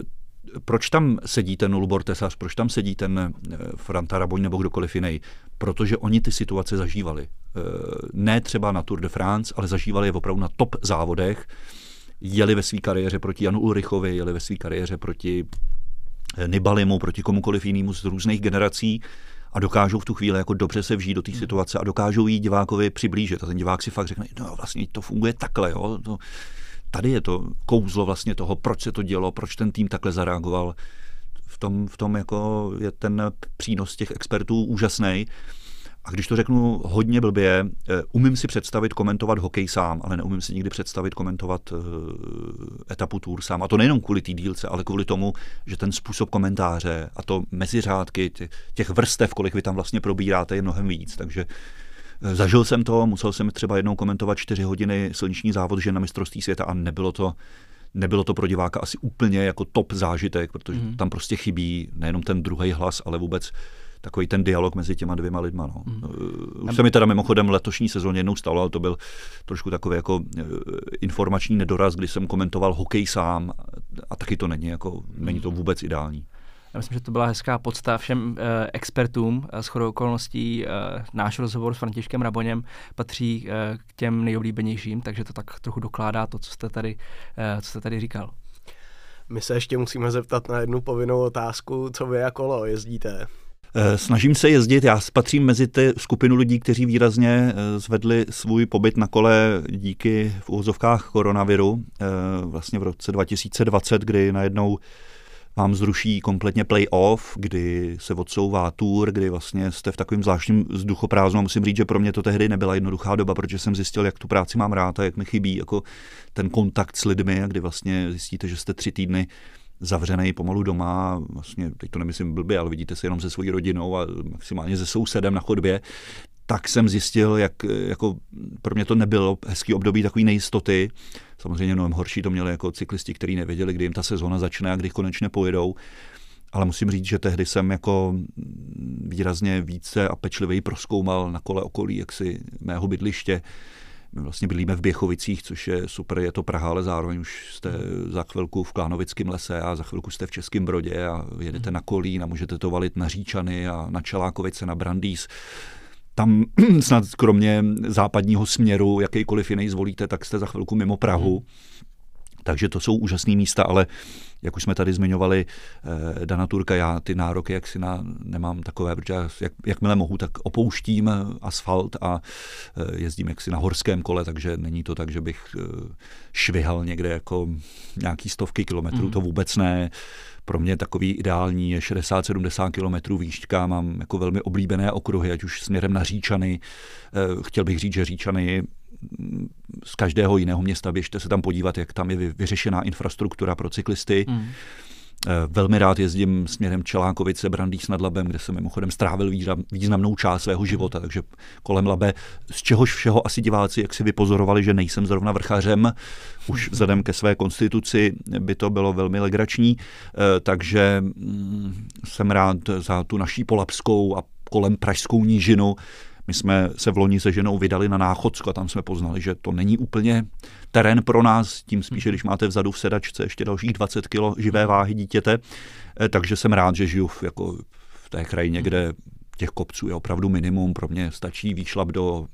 proč tam sedí ten Lubor Tesas, proč tam sedí ten eh, Franta Raboň nebo kdokoliv jiný? Protože oni ty situace zažívali. Eh, ne třeba na Tour de France, ale zažívali je opravdu na top závodech. Jeli ve své kariéře proti Janu Ulrichovi, jeli ve své kariéře proti Nibalimu, proti komukoliv jinému z různých generací a dokážou v tu chvíli jako dobře se vžít do té hmm. situace a dokážou jí divákovi přiblížit. A ten divák si fakt řekne, no vlastně to funguje takhle, jo. To, tady je to kouzlo vlastně toho, proč se to dělo, proč ten tým takhle zareagoval. Tom, v tom jako je ten přínos těch expertů úžasný. A když to řeknu hodně blbě, eh, umím si představit komentovat hokej sám, ale neumím si nikdy představit komentovat uh, etapu Tour sám. A to nejenom kvůli té dílce, ale kvůli tomu, že ten způsob komentáře a to meziřádky, těch vrstev, kolik vy tam vlastně probíráte, je mnohem víc. Takže eh, Zažil jsem to, musel jsem třeba jednou komentovat čtyři hodiny silniční závod že na mistrovství světa a nebylo to, nebylo to pro diváka asi úplně jako top zážitek, protože mm. tam prostě chybí nejenom ten druhý hlas, ale vůbec takový ten dialog mezi těma dvěma lidma. No. Mm. Už se mi teda mimochodem letošní sezóně jednou stalo, ale to byl trošku takový jako eh, informační nedoraz, kdy jsem komentoval hokej sám a taky to není, jako, není to vůbec ideální. Já myslím, že to byla hezká podsta všem eh, expertům. S chodou okolností eh, náš rozhovor s Františkem Raboněm patří eh, k těm nejoblíbenějším, takže to tak trochu dokládá to, co jste tady, eh, co jste tady říkal. My se ještě musíme zeptat na jednu povinnou otázku, co vy jako kolo jezdíte? Eh, snažím se jezdit, já patřím mezi ty skupinu lidí, kteří výrazně eh, zvedli svůj pobyt na kole díky v úvozovkách koronaviru. Eh, vlastně v roce 2020, kdy najednou vám zruší kompletně playoff, kdy se odsouvá tour, kdy vlastně jste v takovém zvláštním vzduchoprázdnu. Musím říct, že pro mě to tehdy nebyla jednoduchá doba, protože jsem zjistil, jak tu práci mám rád a jak mi chybí jako ten kontakt s lidmi, kdy vlastně zjistíte, že jste tři týdny zavřený pomalu doma, vlastně, teď to nemyslím blbě, ale vidíte se jenom se svojí rodinou a maximálně se sousedem na chodbě, tak jsem zjistil, jak jako pro mě to nebylo hezký období takové nejistoty. Samozřejmě mnohem horší to měli jako cyklisti, kteří nevěděli, kdy jim ta sezóna začne a kdy konečně pojedou. Ale musím říct, že tehdy jsem jako výrazně více a pečlivěji proskoumal na kole okolí jaksi mého bydliště my vlastně bydlíme v Běchovicích, což je super, je to Praha, ale zároveň už jste za chvilku v Klánovickém lese a za chvilku jste v Českém Brodě a jedete na Kolín a můžete to valit na Říčany a na Čelákovice, na Brandýs tam snad kromě západního směru, jakýkoliv jiný zvolíte, tak jste za chvilku mimo Prahu. Takže to jsou úžasné místa, ale jak už jsme tady zmiňovali, eh, Dana Turka, já ty nároky jak si na, nemám takové, protože jak, jakmile mohu, tak opouštím asfalt a eh, jezdím jaksi na horském kole, takže není to tak, že bych eh, švihal někde jako nějaký stovky kilometrů, mm. to vůbec ne. Pro mě takový ideální je 60-70 kilometrů výšťka, mám jako velmi oblíbené okruhy, ať už směrem na Říčany. Chtěl bych říct, že Říčany z každého jiného města, běžte se tam podívat, jak tam je vyřešená infrastruktura pro cyklisty. Mm. Velmi rád jezdím směrem Čelákovice, Brandýs nad Labem, kde jsem mimochodem strávil významnou část svého života, takže kolem Labe, z čehož všeho asi diváci, jak si vypozorovali, že nejsem zrovna vrchařem, už vzhledem ke své konstituci by to bylo velmi legrační, eh, takže mm, jsem rád za tu naší polapskou a kolem pražskou nížinu, my jsme se v loni se ženou vydali na Náchodsko a tam jsme poznali, že to není úplně terén pro nás, tím spíše, když máte vzadu v sedačce ještě dalších 20 kg živé váhy dítěte. Eh, takže jsem rád, že žiju v, jako v té krajině, kde těch kopců je opravdu minimum. Pro mě stačí výšlap do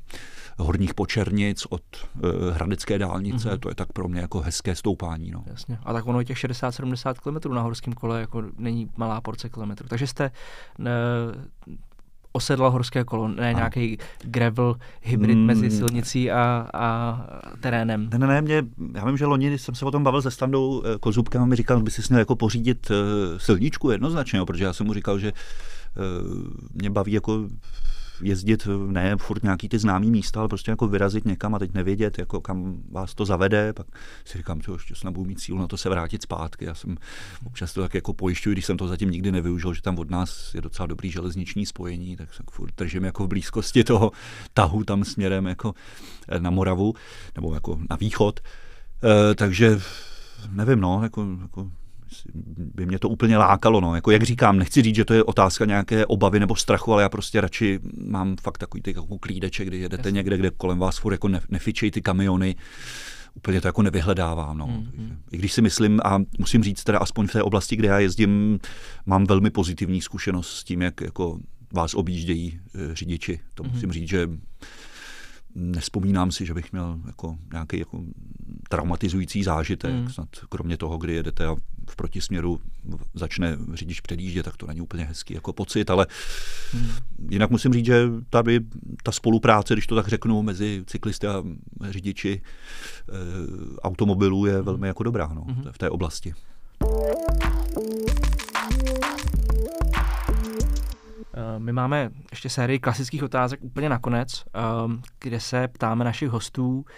horních počernic od uh, Hradecké dálnice, mm-hmm. to je tak pro mě jako hezké stoupání. No. Jasně. A tak ono těch 60-70 km na horském kole jako není malá porce kilometrů. Takže jste uh, osedlal horské kolo, ne nějaký gravel hybrid mm. mezi silnicí a, a terénem. Ne, ne, ne, mě, já vím, že loni, jsem se o tom bavil se standou eh, Kozubkem, a mi říkal, by si měl jako pořídit uh, silničku jednoznačně, protože já jsem mu říkal, že uh, mě baví jako jezdit ne furt nějaký ty známý místa, ale prostě jako vyrazit někam a teď nevědět, jako kam vás to zavede, pak si říkám, že ještě snad budu mít sílu na to se vrátit zpátky. Já jsem občas to tak jako pojišťuji, když jsem to zatím nikdy nevyužil, že tam od nás je docela dobrý železniční spojení, tak se furt držím jako v blízkosti toho tahu tam směrem jako na Moravu, nebo jako na východ. E, takže nevím, no, jako, jako by mě to úplně lákalo. No. Jako jak říkám, nechci říct, že to je otázka nějaké obavy nebo strachu, ale já prostě radši mám fakt takový ty jako klídeče, kdy jedete Jasně. někde, kde kolem vás furt jako nefičejí ty kamiony úplně to jako nevyhledávám. No. Mm-hmm. I když si myslím, a musím říct teda aspoň v té oblasti, kde já jezdím, mám velmi pozitivní zkušenost s tím, jak jako vás objíždějí e, řidiči. To mm-hmm. musím říct, že nespomínám si, že bych měl jako nějaký jako traumatizující zážitek, mm. snad kromě toho, kdy jedete a v protisměru začne řidič předjíždět, tak to není úplně hezký jako pocit, ale mm. jinak musím říct, že tady ta spolupráce, když to tak řeknu, mezi cyklisty a řidiči e, automobilů je velmi jako dobrá no, mm. v té oblasti. Eh, my máme ještě sérii klasických otázek úplně nakonec, ehm, kde se ptáme našich hostů, eh,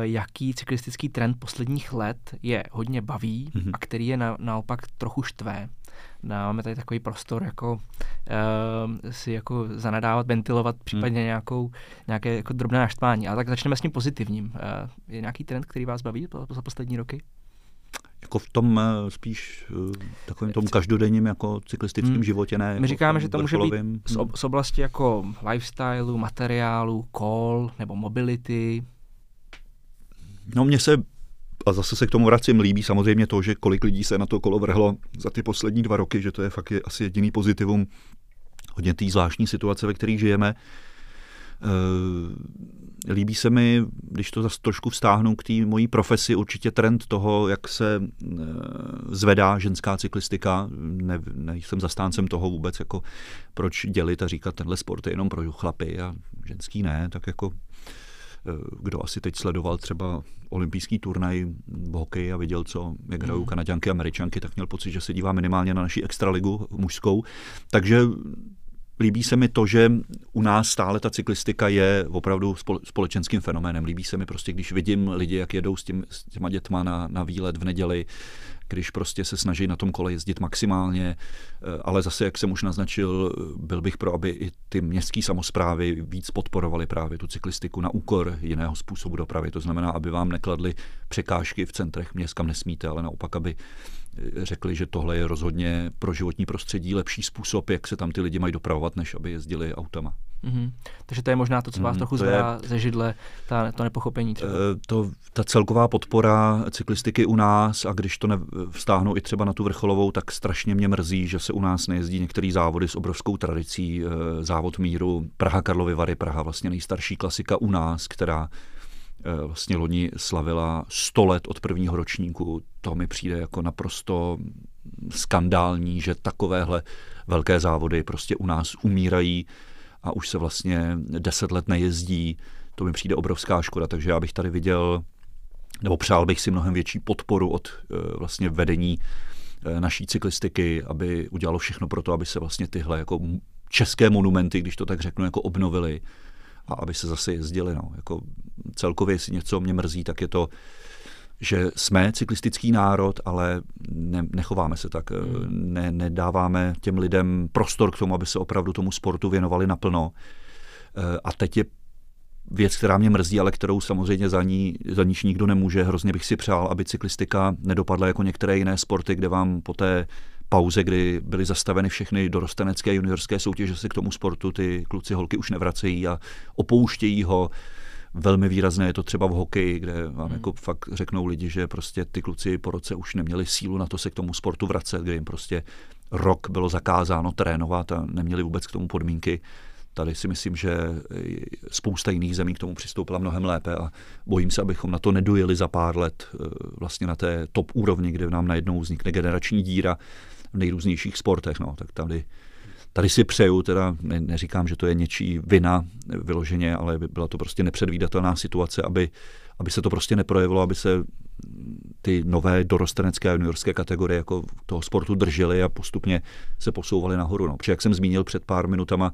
jaký cyklistický trend posledních let je hodně baví mm-hmm. a který je na, naopak trochu štvé. Máme tady takový prostor jako uh, si jako zanadávat, ventilovat případně mm. nějakou, nějaké jako drobné naštvání. Ale tak začneme s tím pozitivním. Uh, je nějaký trend, který vás baví za poslední roky? jako v tom eh, spíš eh, takovým tom každodenním jako cyklistickém hmm. životě, ne? My jako říkáme, že to může být z, ob, z oblasti jako lifestylu, materiálu, call nebo mobility. No mně se a zase se k tomu vracím, líbí samozřejmě to, že kolik lidí se na to kolo vrhlo za ty poslední dva roky, že to je fakt je asi jediný pozitivum hodně té zvláštní situace, ve které žijeme. Eh, líbí se mi, když to zase trošku vztáhnu k té mojí profesi, určitě trend toho, jak se eh, zvedá ženská cyklistika. Ne, nejsem zastáncem toho vůbec, jako proč dělit a říkat, tenhle sport je jenom pro chlapy a ženský ne, tak jako kdo asi teď sledoval třeba olympijský turnaj v hokeji a viděl, co, jak hrajou mm. kanaděnky a američanky, tak měl pocit, že se dívá minimálně na naší extraligu mužskou. Takže Líbí se mi to, že u nás stále ta cyklistika je opravdu společenským fenoménem. Líbí se mi prostě, když vidím lidi, jak jedou s, tím, s těma dětma na, na výlet v neděli, když prostě se snaží na tom kole jezdit maximálně, eh, ale zase, jak jsem už naznačil, byl bych pro, aby i ty městské samozprávy víc podporovaly právě tu cyklistiku na úkor jiného způsobu dopravy. To znamená, aby vám nekladly překážky v centrech měst, kam nesmíte, ale naopak, aby řekli, že tohle je rozhodně pro životní prostředí lepší způsob, jak se tam ty lidi mají dopravovat, než aby jezdili autama. Mm-hmm. Takže to je možná to, co vás mm, trochu zvedá ze židle, ta, to nepochopení třeba. Eh, to, ta celková podpora cyklistiky u nás, a když to vztáhnu i třeba na tu vrcholovou, tak strašně mě mrzí, že se u nás nejezdí některé závody s obrovskou tradicí. Eh, závod míru Praha Karlovy Vary, Praha vlastně nejstarší klasika u nás, která Eh, vlastně loni slavila 100 let od prvního ročníku. To mi přijde jako naprosto skandální, že takovéhle velké závody prostě u nás umírají a už se vlastně 10 let nejezdí. To mi přijde obrovská škoda, takže já bych tady viděl, nebo přál bych si mnohem větší podporu od eh, vlastně vedení eh, naší cyklistiky, aby udělalo všechno pro to, aby se vlastně tyhle jako české monumenty, když to tak řeknu, jako obnovily a aby se zase jezdili. No. Jako celkově, jestli něco mě mrzí, tak je to, že jsme cyklistický národ, ale ne, nechováme se tak. Hmm. Ne, nedáváme těm lidem prostor k tomu, aby se opravdu tomu sportu věnovali naplno. Eh, a teď je věc, která mě mrzí, ale kterou samozřejmě za, ní, za níž nikdo nemůže. Hrozně bych si přál, aby cyklistika nedopadla jako některé jiné sporty, kde vám po té pauze, kdy byly zastaveny všechny dorostenecké juniorské soutěže, se k tomu sportu ty kluci holky už nevracejí a opouštějí ho. Velmi výrazné je to třeba v hokeji, kde vám hmm. jako fakt řeknou lidi, že prostě ty kluci po roce už neměli sílu na to se k tomu sportu vracet, kde jim prostě rok bylo zakázáno trénovat a neměli vůbec k tomu podmínky. Tady si myslím, že spousta jiných zemí k tomu přistoupila mnohem lépe a bojím se, abychom na to nedojeli za pár let eh, vlastně na té top úrovni, kde nám najednou vznikne generační díra v nejrůznějších sportech. No. Tak tady, tady si přeju, teda ne, neříkám, že to je něčí vina vyloženě, ale by byla to prostě nepředvídatelná situace, aby, aby se to prostě neprojevilo, aby se ty nové dorostenecké a juniorské kategorie jako toho sportu držely a postupně se posouvaly nahoru. No. Protože jak jsem zmínil před pár minutama,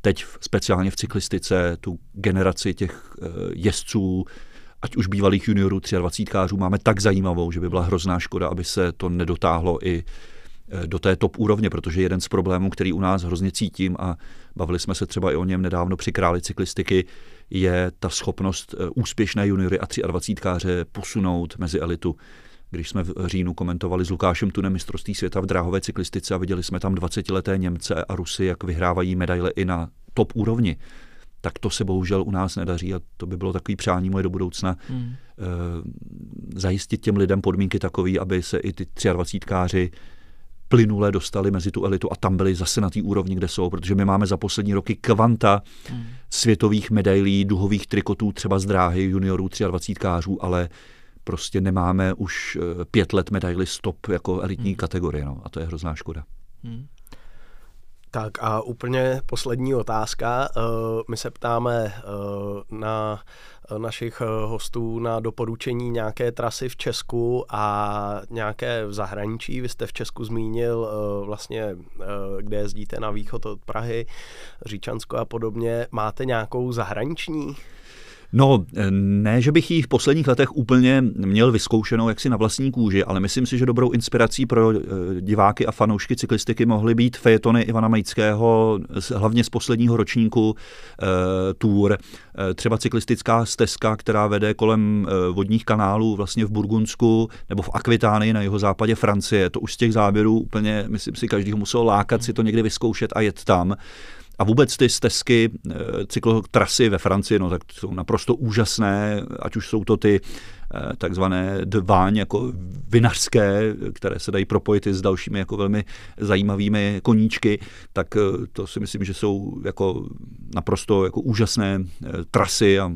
teď speciálně v cyklistice tu generaci těch eh, jezdců, ať už bývalých juniorů 23 kářů máme tak zajímavou, že by byla hrozná škoda, aby se to nedotáhlo i do té top úrovně, protože jeden z problémů, který u nás hrozně cítím a bavili jsme se třeba i o něm nedávno při králi cyklistiky, je ta schopnost eh, úspěšné juniory a 23 káře posunout mezi elitu když jsme v říjnu komentovali s Lukášem Tunem mistrovství světa v dráhové cyklistice a viděli jsme tam 20-leté Němce a Rusy, jak vyhrávají medaile i na top úrovni, tak to se bohužel u nás nedaří a to by bylo takový přání moje do budoucna. Hmm. E, zajistit těm lidem podmínky takové, aby se i ty 23káři plynule dostali mezi tu elitu a tam byli zase na té úrovni, kde jsou, protože my máme za poslední roky kvanta hmm. světových medailí, duhových trikotů, třeba z dráhy juniorů 23 kářů, ale prostě nemáme už eh, pět let medaily stop jako elitní hmm. kategorie, no, a to je hrozná škoda. Hmm. Tak a úplně poslední otázka. Eh, my se ptáme eh, na našich hostů na doporučení nějaké trasy v Česku a nějaké v zahraničí. Vy jste v Česku zmínil vlastně, kde jezdíte na východ od Prahy, Říčansko a podobně. Máte nějakou zahraniční? No, ne, že bych ji v posledních letech úplně měl vyzkoušenou jaksi na vlastní kůži, ale myslím si, že dobrou inspirací pro eh, diváky a fanoušky cyklistiky mohly být fejetony Ivana Majického, hlavně z posledního ročníku e, Tour. E, třeba cyklistická stezka, která vede kolem vodních kanálů vlastně v Burgundsku nebo v Akvitánii na jeho západě Francie. To už z těch záběrů úplně, myslím si, každý musel lákat si to někdy vyzkoušet a jet tam. A vůbec ty stezky, eh, cyklotrasy ve Francii, no tak jsou naprosto úžasné, ať už jsou to ty takzvané dváň jako vinařské, které se dají propojit i s dalšími jako velmi zajímavými koníčky, tak to si myslím, že jsou jako naprosto jako úžasné trasy a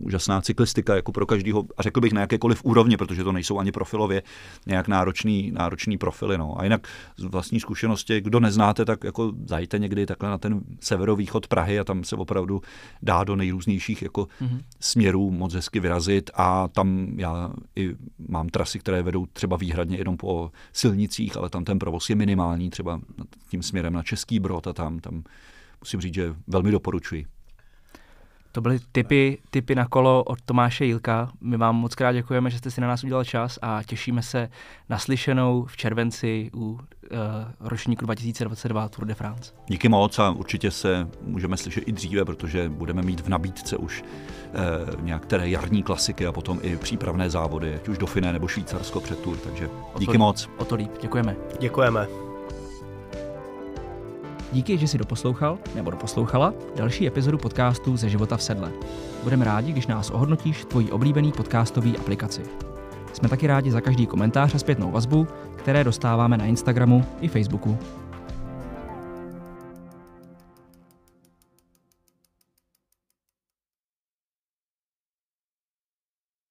úžasná cyklistika jako pro každého, a řekl bych na jakékoliv úrovni, protože to nejsou ani profilově nějak náročný, náročný profily. No. A jinak z vlastní zkušenosti, kdo neznáte, tak jako zajte někdy takhle na ten severovýchod Prahy a tam se opravdu dá do nejrůznějších jako mm-hmm. směrů moc hezky vyrazit a tam já i mám trasy, které vedou třeba výhradně jenom po silnicích, ale tam ten provoz je minimální, třeba tím směrem na Český Brod a tam, tam musím říct, že velmi doporučuji. To byly typy, typy na kolo od Tomáše Jilka. My vám moc krát děkujeme, že jste si na nás udělal čas a těšíme se na slyšenou v červenci u ročníku 2022 Tour de France. Díky moc a určitě se můžeme slyšet i dříve, protože budeme mít v nabídce už uh, nějaké jarní klasiky a potom i přípravné závody, ať už do Finé nebo Švýcarsko před Tour, takže díky o to, moc. O to líp, děkujeme. Děkujeme. Díky, že jsi doposlouchal nebo doposlouchala další epizodu podcastu ze života v sedle. Budeme rádi, když nás ohodnotíš v tvojí oblíbený podcastový aplikaci. Jsme taky rádi za každý komentář a zpětnou vazbu, které dostáváme na Instagramu i Facebooku.